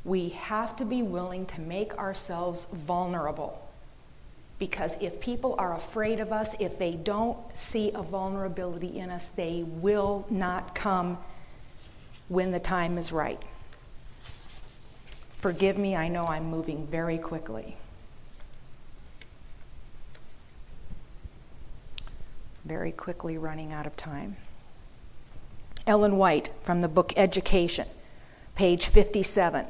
We have to be willing to make ourselves vulnerable. Because if people are afraid of us, if they don't see a vulnerability in us, they will not come when the time is right. Forgive me, I know I'm moving very quickly. Very quickly running out of time. Ellen White from the book Education, page 57.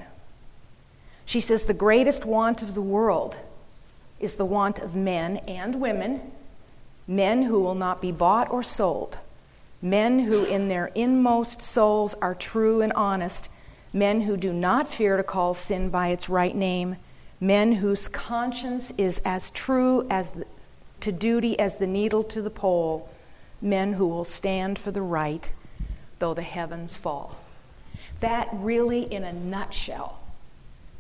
She says, The greatest want of the world is the want of men and women, men who will not be bought or sold, men who in their inmost souls are true and honest men who do not fear to call sin by its right name, men whose conscience is as true as the, to duty as the needle to the pole, men who will stand for the right though the heavens fall. That really, in a nutshell,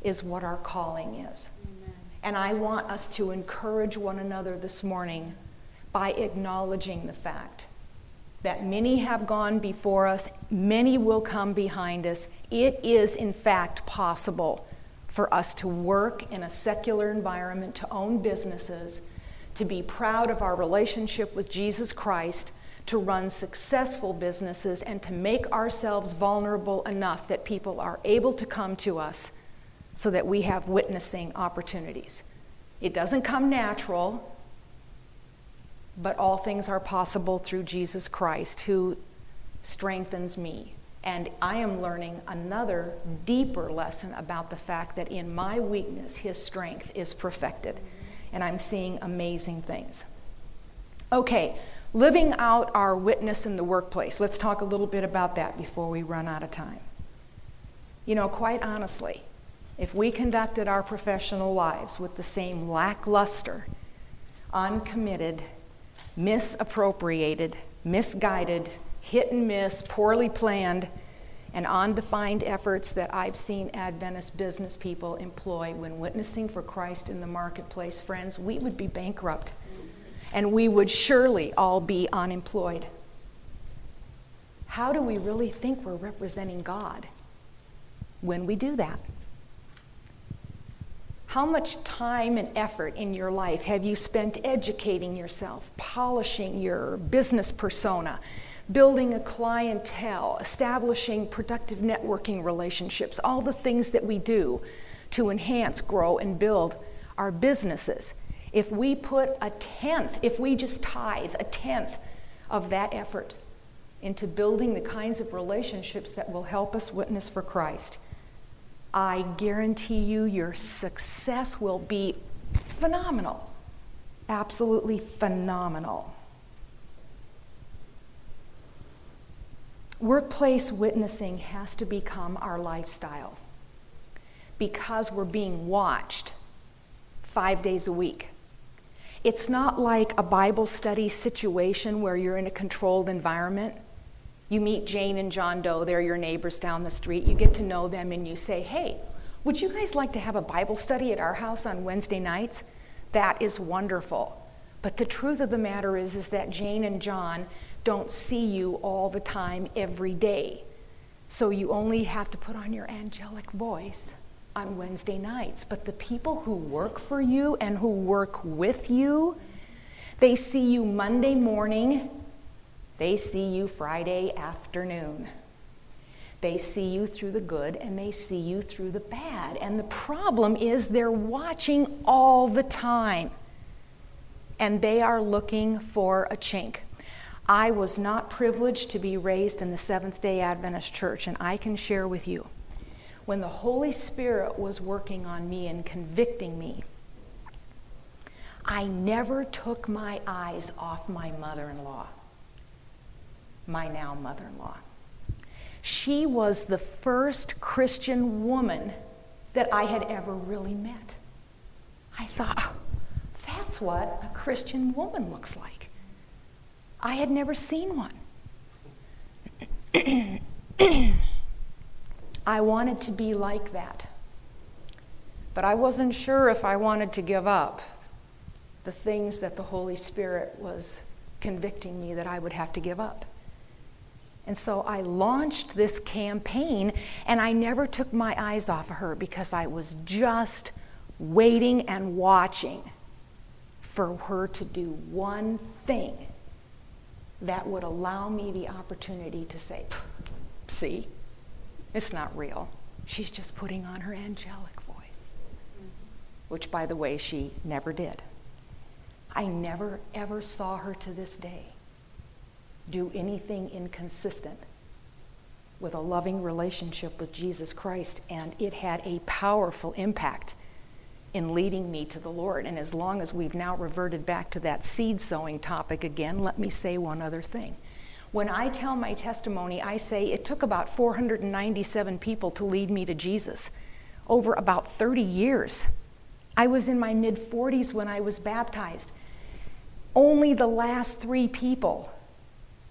is what our calling is. Amen. And I want us to encourage one another this morning by acknowledging the fact that many have gone before us, many will come behind us. It is, in fact, possible for us to work in a secular environment, to own businesses, to be proud of our relationship with Jesus Christ, to run successful businesses, and to make ourselves vulnerable enough that people are able to come to us so that we have witnessing opportunities. It doesn't come natural but all things are possible through Jesus Christ who strengthens me. And I am learning another deeper lesson about the fact that in my weakness, His strength is perfected. And I'm seeing amazing things. Okay, living out our witness in the workplace. Let's talk a little bit about that before we run out of time. You know, quite honestly, if we conducted our professional lives with the same lackluster, uncommitted, misappropriated, misguided, hit and miss, poorly planned, and undefined efforts that I've seen Adventist business people employ when witnessing for Christ in the marketplace, friends, we would be bankrupt. And we would surely all be unemployed. how do we really think we're representing God when we do that? How much time and effort in your life have you spent educating yourself, polishing your business persona, building a clientele, establishing productive networking relationships, all the things that we do to enhance, grow, and build our businesses? If we put a tenth, if we just tithe a tenth of that effort into building the kinds of relationships that will help us witness for Christ, I guarantee you your success will be phenomenal. Absolutely phenomenal. Workplace witnessing has to become our lifestyle because we're being watched five days a week. It's not like a Bible study situation where you're in a controlled environment you meet Jane and John Doe, they're your neighbors down the street. You get to know them and you say, hey, would you guys like to have a Bible study at our house on Wednesday nights? That is wonderful. But the truth of the matter is, is that Jane and John don't see you all the time every day. So you only have to put on your angelic voice on Wednesday nights. But the people who work for you and who work with you, they see you Monday morning they see you Friday afternoon. They see you through the good and they see you through the bad. And the problem is they're watching all the time and they are looking for a chink. I was not privileged to be raised in the Seventh day Adventist church, and I can share with you when the Holy Spirit was working on me and convicting me, I never took my eyes off my mother in law my now mother in law. She was the first Christian woman that I had ever really met. I thought, oh, that's what a Christian woman looks like. I had never seen one. I wanted to be like that. But I wasn't sure if I wanted to give up the things that the Holy Spirit was convicting me that I would have to give up. And so I launched this campaign, and I never took my eyes off of her because I was just waiting and watching for her to do one thing that would allow me the opportunity to say, See, it's not real. She's just putting on her angelic voice, which, by the way, she never did. I never, ever saw her to this day do anything inconsistent with a loving relationship with Jesus Christ, and it had a powerful impact in leading me to the Lord. And as long as we've now reverted back to that seed sowing topic again, let me say one other thing. When I tell my testimony, I say it took about 497 people to lead me to Jesus over about 30 years. I was in my mid 40s when I was baptized. Only the last three people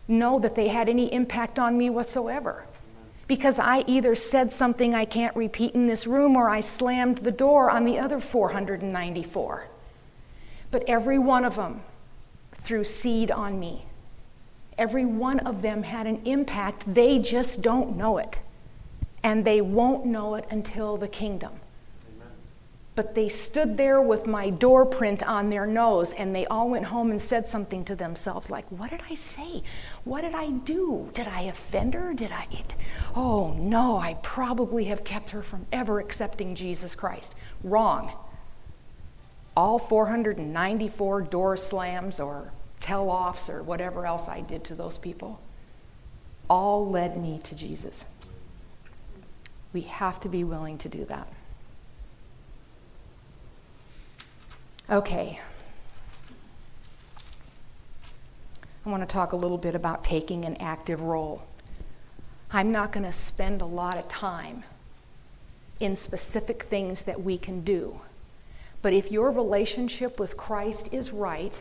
know that they had any impact on me whatsoever. Because I either said something I can't repeat in this room or I slammed the door on the other 494. But every one of them threw seed on me. Every one of them had an impact. They just don't know it. And they won't know it until the kingdom but they stood there with my door print on their nose and they all went home and said something to themselves like what did i say? What did i do? Did i offend her? Did i it? oh no i probably have kept her from ever accepting jesus christ. Wrong. All 494 door slams or tell offs or whatever else i did to those people all led me to jesus. We have to be willing to do that Okay. I want to talk a little bit about taking an active role. I'm not going to spend a lot of time in specific things that we can do. But if your relationship with Christ is right,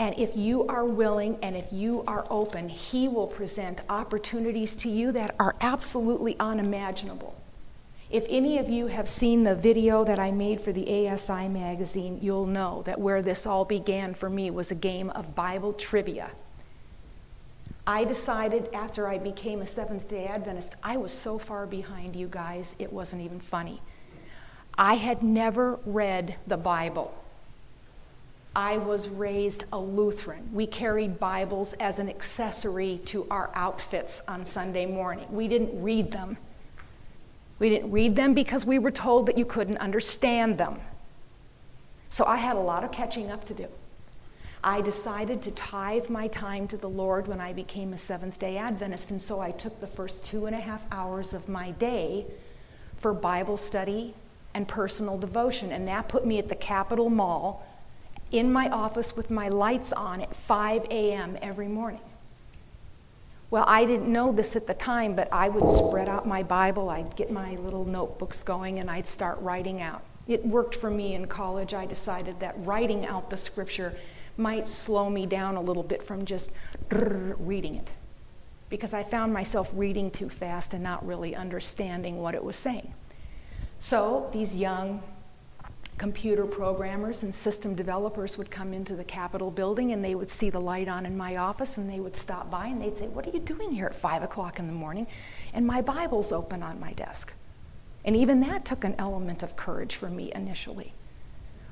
and if you are willing and if you are open, He will present opportunities to you that are absolutely unimaginable. If any of you have seen the video that I made for the ASI magazine, you'll know that where this all began for me was a game of Bible trivia. I decided after I became a Seventh day Adventist, I was so far behind you guys, it wasn't even funny. I had never read the Bible. I was raised a Lutheran. We carried Bibles as an accessory to our outfits on Sunday morning. We didn't read them. We didn't read them because we were told that you couldn't understand them. So I had a lot of catching up to do. I decided to tithe my time to the Lord when I became a Seventh day Adventist, and so I took the first two and a half hours of my day for Bible study and personal devotion, and that put me at the Capitol Mall in my office with my lights on at 5 a.m. every morning. Well, I didn't know this at the time, but I would spread out my Bible, I'd get my little notebooks going, and I'd start writing out. It worked for me in college. I decided that writing out the scripture might slow me down a little bit from just reading it because I found myself reading too fast and not really understanding what it was saying. So these young computer programmers and system developers would come into the Capitol building and they would see the light on in my office and they would stop by and they'd say, What are you doing here at 5 o'clock in the morning? And my Bible's open on my desk. And even that took an element of courage for me initially.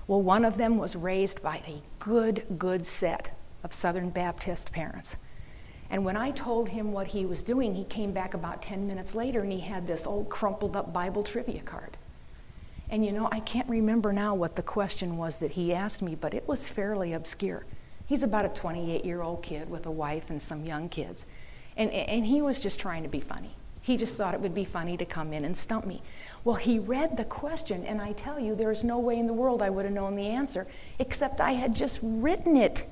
Well, one of them was raised by a good, good set of Southern Baptist parents. And when I told him what he was doing, he came back about 10 minutes later and he had this old crumpled up Bible trivia card. And you know, I can't remember now what the question was that he asked me, but it was fairly obscure. He's about a 28 year old kid with a wife and some young kids. And, and he was just trying to be funny. He just thought it would be funny to come in and stump me. Well, he read the question, and I tell you, there's no way in the world I would have known the answer, except I had just written it.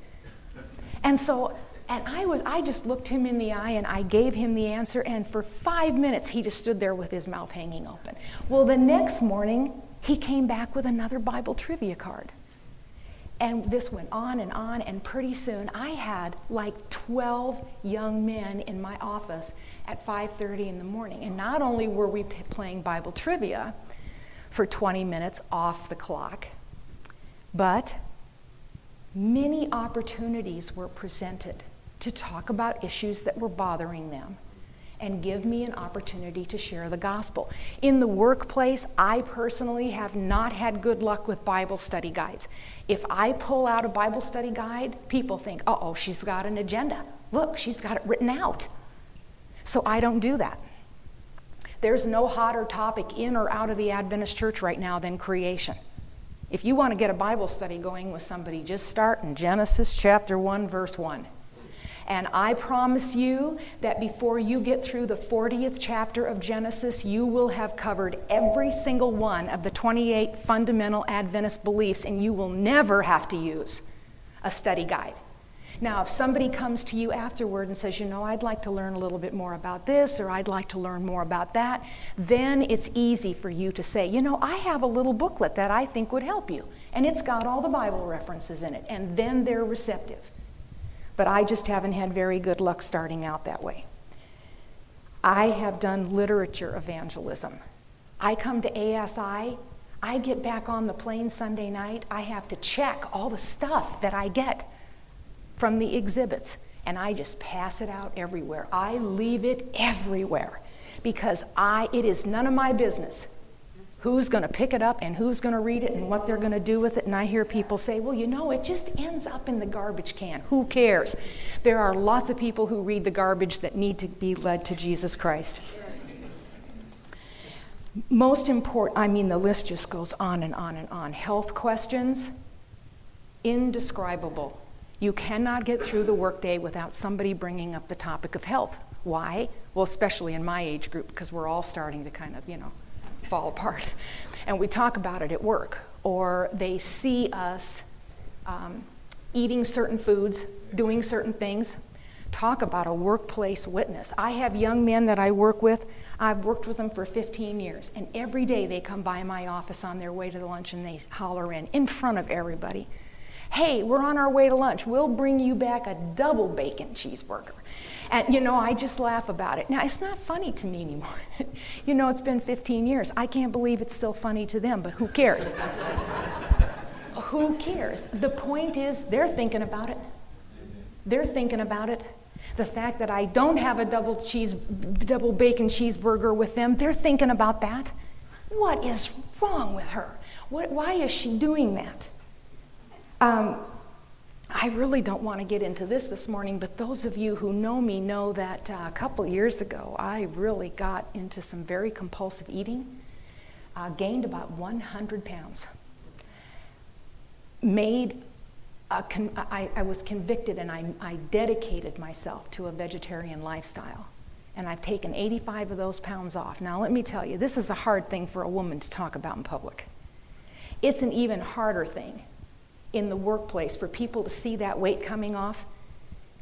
And so, and I was, I just looked him in the eye and I gave him the answer, and for five minutes he just stood there with his mouth hanging open. Well, the next morning, he came back with another Bible trivia card. And this went on and on, and pretty soon I had like 12 young men in my office at 5:30 in the morning. And not only were we p- playing Bible trivia for 20 minutes off the clock, but many opportunities were presented to talk about issues that were bothering them and give me an opportunity to share the gospel. In the workplace, I personally have not had good luck with Bible study guides. If I pull out a Bible study guide, people think, uh oh, she's got an agenda. Look, she's got it written out. So I don't do that. There's no hotter topic in or out of the Adventist church right now than creation. If you want to get a Bible study going with somebody, just start in Genesis chapter 1, verse 1. And I promise you that before you get through the 40th chapter of Genesis, you will have covered every single one of the 28 fundamental Adventist beliefs, and you will never have to use a study guide. Now, if somebody comes to you afterward and says, you know, I'd like to learn a little bit more about this or I'd like to learn more about that, then it's easy for you to say, you know, I have a little booklet that I think would help you. And it's got all the Bible references in it. And then they're receptive. But I just haven't had very good luck starting out that way. I have done literature evangelism. I come to ASI, I get back on the plane Sunday night, I have to check all the stuff that I get from the exhibits and I just pass it out everywhere. I leave it everywhere because I it is none of my business who's going to pick it up and who's going to read it and what they're going to do with it. And I hear people say, well, you know, it just ends up in the garbage can. Who cares? There are lots of people who read the garbage that need to be led to Jesus Christ. Most important, I mean, the list just goes on and on and on. Health questions, indescribable. You cannot get through the workday without somebody bringing up the topic of health. Why? Well, especially in my age group, because we're all starting to kind of, you know, fall apart. [LAUGHS] And we talk about it at work, or they see us um, eating certain foods, doing certain things. Talk about a workplace witness. I have young men that I work with. I've worked with them for 15 years, and every day they come by my office on their way to the lunch and they holler in in front of everybody hey, we're on our way to lunch. We'll bring you back a double bacon cheeseburger. And, you know, I just laugh about it. Now, it's not funny to me anymore. [LAUGHS] you know, it's been 15 years. I can't believe it's still funny to them, but who cares? [LAUGHS] who cares? The point is, they're thinking about it. They're thinking about it. The fact that I don't have a double cheese, double bacon cheeseburger with them, they're thinking about that. What is wrong with her? What, why is she doing that? Um, I really don't want to get into this this morning, but those of you who know me know that uh, a couple years ago, I really got into some very compulsive eating, uh, gained about 100 pounds, made con- I, I, was convicted and I, I dedicated myself to a vegetarian lifestyle. And I've taken 85 of those pounds off. Now, let me tell you, this is a hard thing for a woman to talk about in public. It's an even harder thing in the workplace for people to see that weight coming off.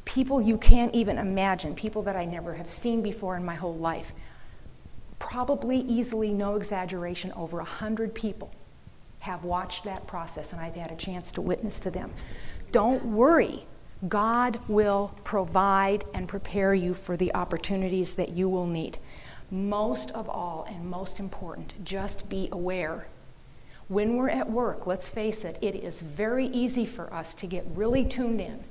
People you can't even imagine, people that I never have seen before in my whole life. Probably easily, no exaggeration, over 100 people have watched that process and I've had a chance to witness to them. Don't worry. God will provide and prepare you for the opportunities that you will need. Most of all, and most important, just be aware. When we're at work, let's face it, it is very easy for us to get really tuned in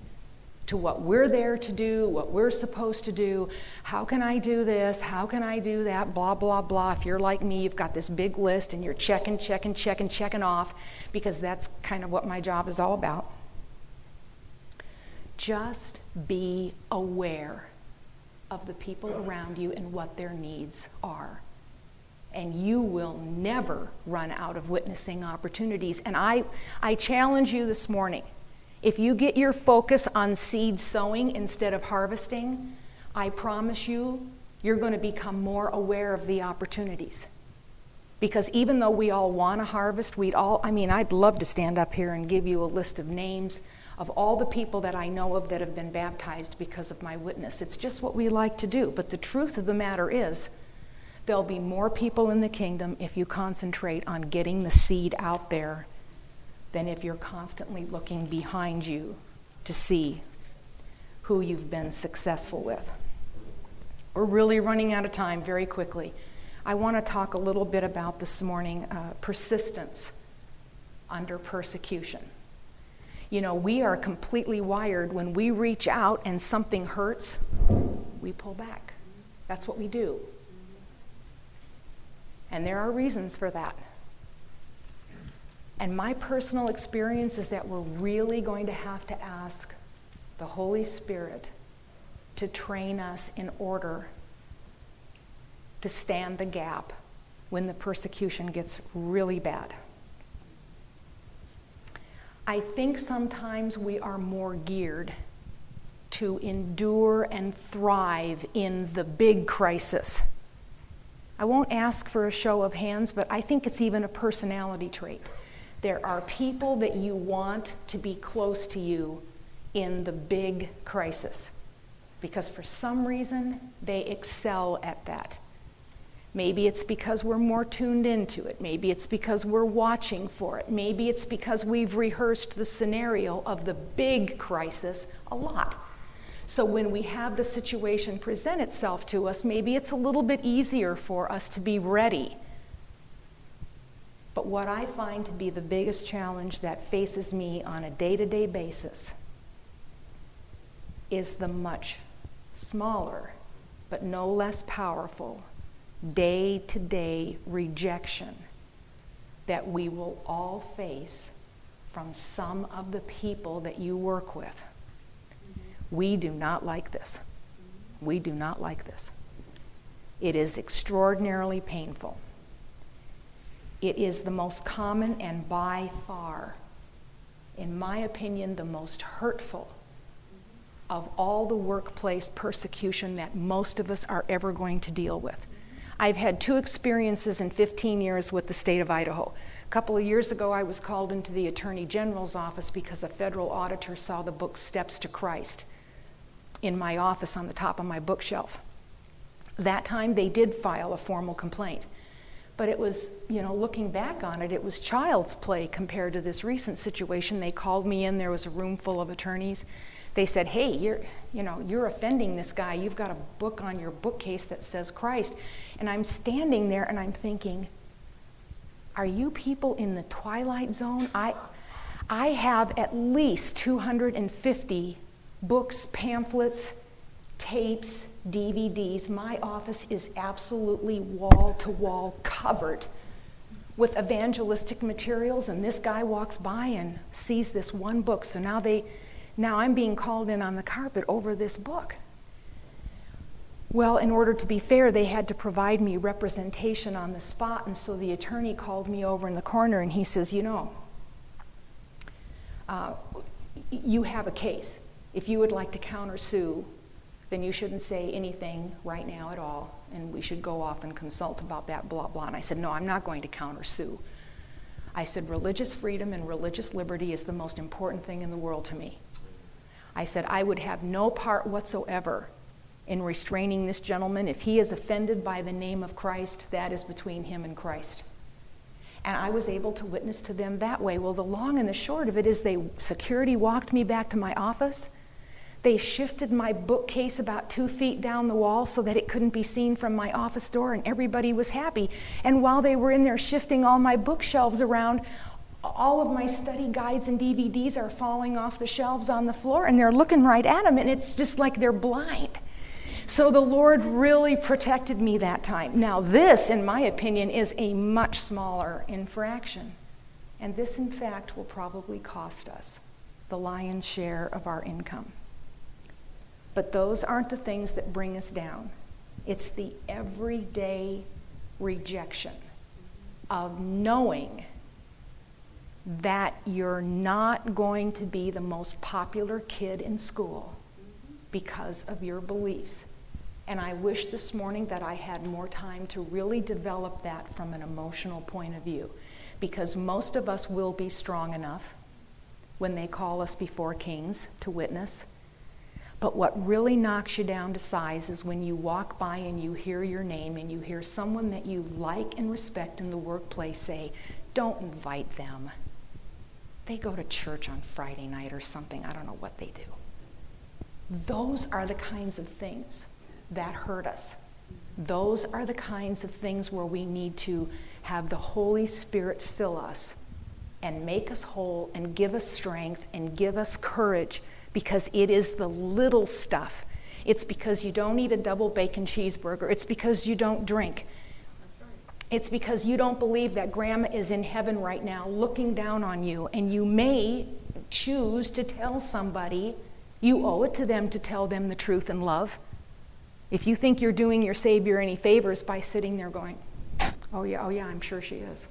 to what we're there to do, what we're supposed to do. How can I do this? How can I do that? Blah, blah, blah. If you're like me, you've got this big list and you're checking, checking, checking, checking off because that's kind of what my job is all about. Just be aware of the people around you and what their needs are. And you will never run out of witnessing opportunities. And I, I challenge you this morning if you get your focus on seed sowing instead of harvesting, I promise you, you're going to become more aware of the opportunities. Because even though we all want to harvest, we'd all, I mean, I'd love to stand up here and give you a list of names of all the people that I know of that have been baptized because of my witness. It's just what we like to do. But the truth of the matter is, there'll be more people in the kingdom if you concentrate on getting the seed out there than if you're constantly looking behind you to see who you've been successful with. We're really running out of time very quickly. I want to talk a little bit about this morning uh, persistence under persecution. You know, we are completely wired when we reach out and something hurts, we pull back. That's what we do. And there are reasons for that. And my personal experience is that we're really going to have to ask the Holy Spirit to train us in order to stand the gap when the persecution gets really bad. I think sometimes we are more geared to endure and thrive in the big crisis. I won't ask for a show of hands, but I think it's even a personality trait. There are people that you want to be close to you in the big crisis because for some reason they excel at that. Maybe it's because we're more tuned into it. Maybe it's because we're watching for it. Maybe it's because we've rehearsed the scenario of the big crisis a lot. So when we have the situation present itself to us, maybe it's a little bit easier for us to be ready but what I find to be the biggest challenge that faces me on a day to day basis is the much smaller, but no less powerful, day to day rejection that we will all face from some of the people that you work with. We do not like this. We do not like this. It is extraordinarily painful. It is the most common and by far, in my opinion, the most hurtful of all the workplace persecution that most of us are ever going to deal with. I've had two experiences in 15 years with the state of Idaho. A couple of years ago, I was called into the Attorney General's office because a federal auditor saw the book Steps to Christ in my office on the top of my bookshelf. That time, they did file a formal complaint. But it was, you know, looking back on it, it was child's play compared to this recent situation. They called me in, there was a room full of attorneys. They said, Hey, you're, you know, you're offending this guy. You've got a book on your bookcase that says Christ. And I'm standing there and I'm thinking, Are you people in the twilight zone? I, I have at least 250 books, pamphlets, tapes, DVDs. My office is absolutely wall to wall covered with evangelistic materials and this guy walks by and sees this one book. So now they now i'm being called in on the carpet over this book. Well in order to be fair they had to provide me representation on the spot and so the attorney called me over in the corner and he says you know uh, you have a case if you would like to countersue then you shouldn't say anything right now at all, and we should go off and consult about that, blah, blah. And I said, No, I'm not going to countersue. I said, Religious freedom and religious liberty is the most important thing in the world to me. I said, I would have no part whatsoever in restraining this gentleman. If he is offended by the name of Christ, that is between him and Christ. And I was able to witness to them that way. Well, the long and the short of it is they security walked me back to my office. They shifted my bookcase about two feet down the wall so that it couldn't be seen from my office door, and everybody was happy. And while they were in there shifting all my bookshelves around, all of my study guides and DVDs are falling off the shelves on the floor, and they're looking right at them, and it's just like they're blind. So the Lord really protected me that time. Now, this, in my opinion, is a much smaller infraction. And this, in fact, will probably cost us the lion's share of our income. But those aren't the things that bring us down. It's the everyday rejection of knowing that you're not going to be the most popular kid in school because of your beliefs. And I wish this morning that I had more time to really develop that from an emotional point of view. Because most of us will be strong enough when they call us before kings to witness but what really knocks you down to size is when you walk by and you hear your name and you hear someone that you like and respect in the workplace say, Don't invite them. They go to church on Friday night or something. I don't know what they do. Those are the kinds of things that hurt us. Those are the kinds of things where we need to have the Holy Spirit fill us and make us whole and give us strength and give us courage because it is the little stuff. It's because you don't eat a double bacon cheeseburger. It's because you don't drink. It's because you don't believe that grandma is in heaven right now looking down on you, and you may choose to tell somebody. You owe it to them to tell them the truth and love. If you think you're doing your Savior any favors by sitting there going, Oh, yeah, oh, yeah, I'm sure she is.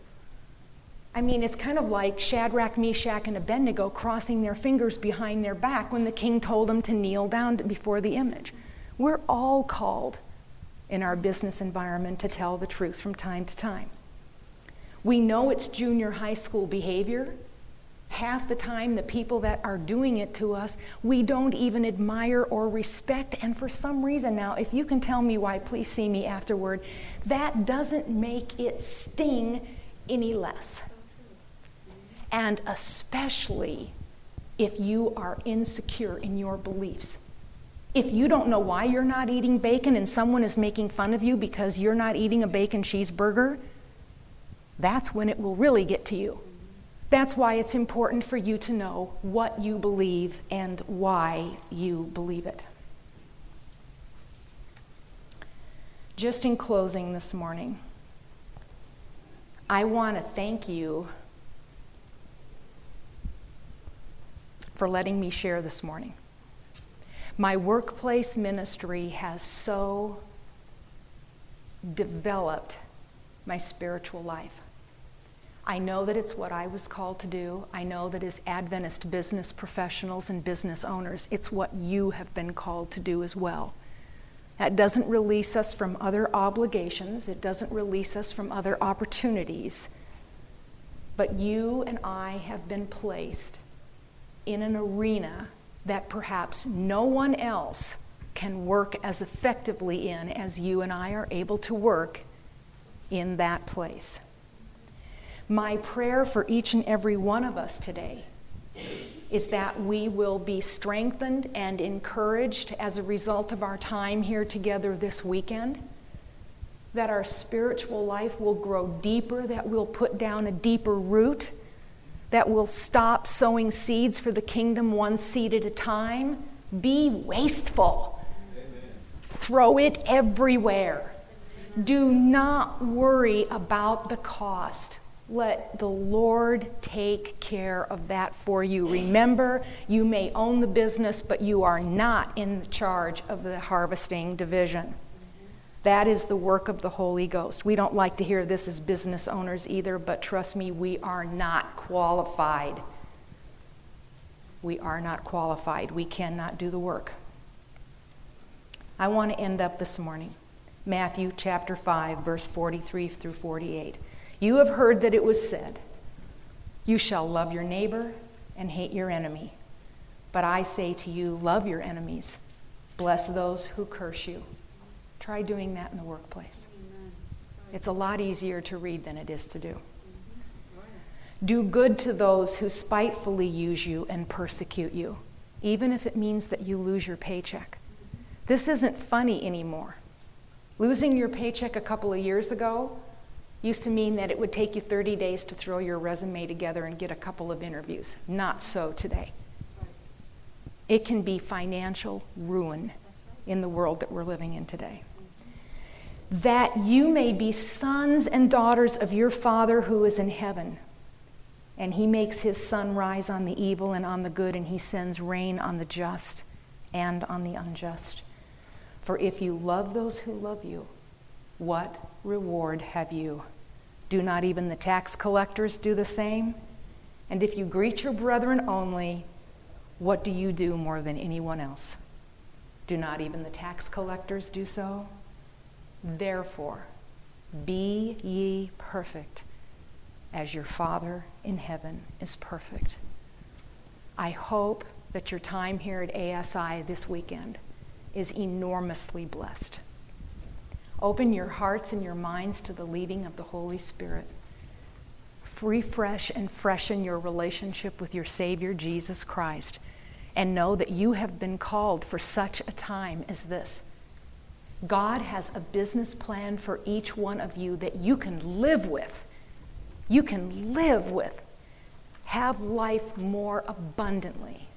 I mean, it's kind of like Shadrach, Meshach, and Abednego crossing their fingers behind their back when the king told them to kneel down before the image. We're all called in our business environment to tell the truth from time to time. We know it's junior high school behavior. Half the time, the people that are doing it to us, we don't even admire or respect. And for some reason, now, if you can tell me why, please see me afterward, that doesn't make it sting any less and especially if you are insecure in your beliefs. If you don't know why you're not eating bacon and someone is making fun of you because you're not eating a bacon cheeseburger, that's when it will really get to you. That's why it's important for you to know what you believe and why you believe it. Just in closing this morning, I want to thank you for letting me share this morning. My workplace ministry has so developed my spiritual life. I know that it's what I was called to do. I know that as Adventist business professionals and business owners, it's what you have been called to do as well. That doesn't release us from other obligations, it doesn't release us from other opportunities. But you and I have been placed in an arena that perhaps no one else can work as effectively in as you and I are able to work in that place. My prayer for each and every one of us today is that we will be strengthened and encouraged as a result of our time here together this weekend, that our spiritual life will grow deeper, that we'll put down a deeper root that will stop sowing seeds for the kingdom one seed at a time. Be wasteful. Amen. throw it everywhere. Do not worry about the cost. Let the Lord take care of that for you. Remember, you may own the business, but you are not in charge of the harvesting division. That is the work of the Holy Ghost. We don't like to hear this as business owners either, but trust me, we are not qualified. We are not qualified. We cannot do the work. I want to end up this morning. Matthew chapter 5, verse 43 through 48. You have heard that it was said, You shall love your neighbor and hate your enemy. But I say to you, love your enemies, bless those who curse you. Try doing that in the workplace. It's a lot easier to read than it is to do. Do good to those who spitefully use you and persecute you, even if it means that you lose your paycheck. This isn't funny anymore. Losing your paycheck a couple of years ago used to mean that it would take you 30 days to throw your resume together and get a couple of interviews. Not so today. It can be financial ruin in the world that we're living in today. That you may be sons and daughters of your Father who is in heaven. And he makes his sun rise on the evil and on the good, and he sends rain on the just and on the unjust. For if you love those who love you, what reward have you? Do not even the tax collectors do the same? And if you greet your brethren only, what do you do more than anyone else? Do not even the tax collectors do so? Therefore, be ye perfect as your Father in heaven is perfect. I hope that your time here at ASI this weekend is enormously blessed. Open your hearts and your minds to the leading of the Holy Spirit. Refresh and freshen your relationship with your Savior, Jesus Christ, and know that you have been called for such a time as this. God has a business plan for each one of you that you can live with. You can live with. Have life more abundantly.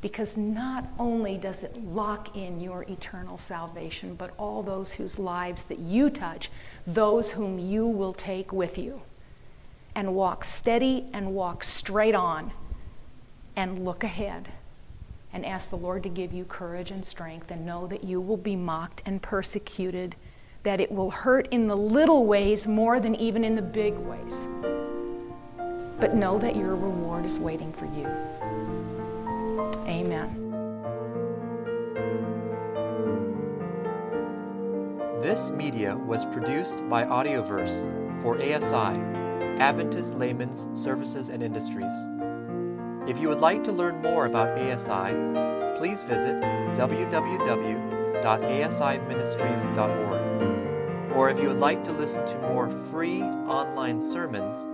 Because not only does it lock in your eternal salvation, but all those whose lives that you touch, those whom you will take with you. And walk steady and walk straight on and look ahead and ask the Lord to give you courage and strength and know that you will be mocked and persecuted, that it will hurt in the little ways more than even in the big ways. But know that your reward is waiting for you. Amen. This media was produced by Audioverse for ASI, Adventist Laymen's Services and Industries. If you would like to learn more about ASI, please visit www.asiministries.org. Or if you would like to listen to more free online sermons,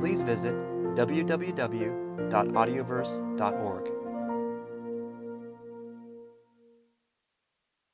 please visit www.audioverse.org.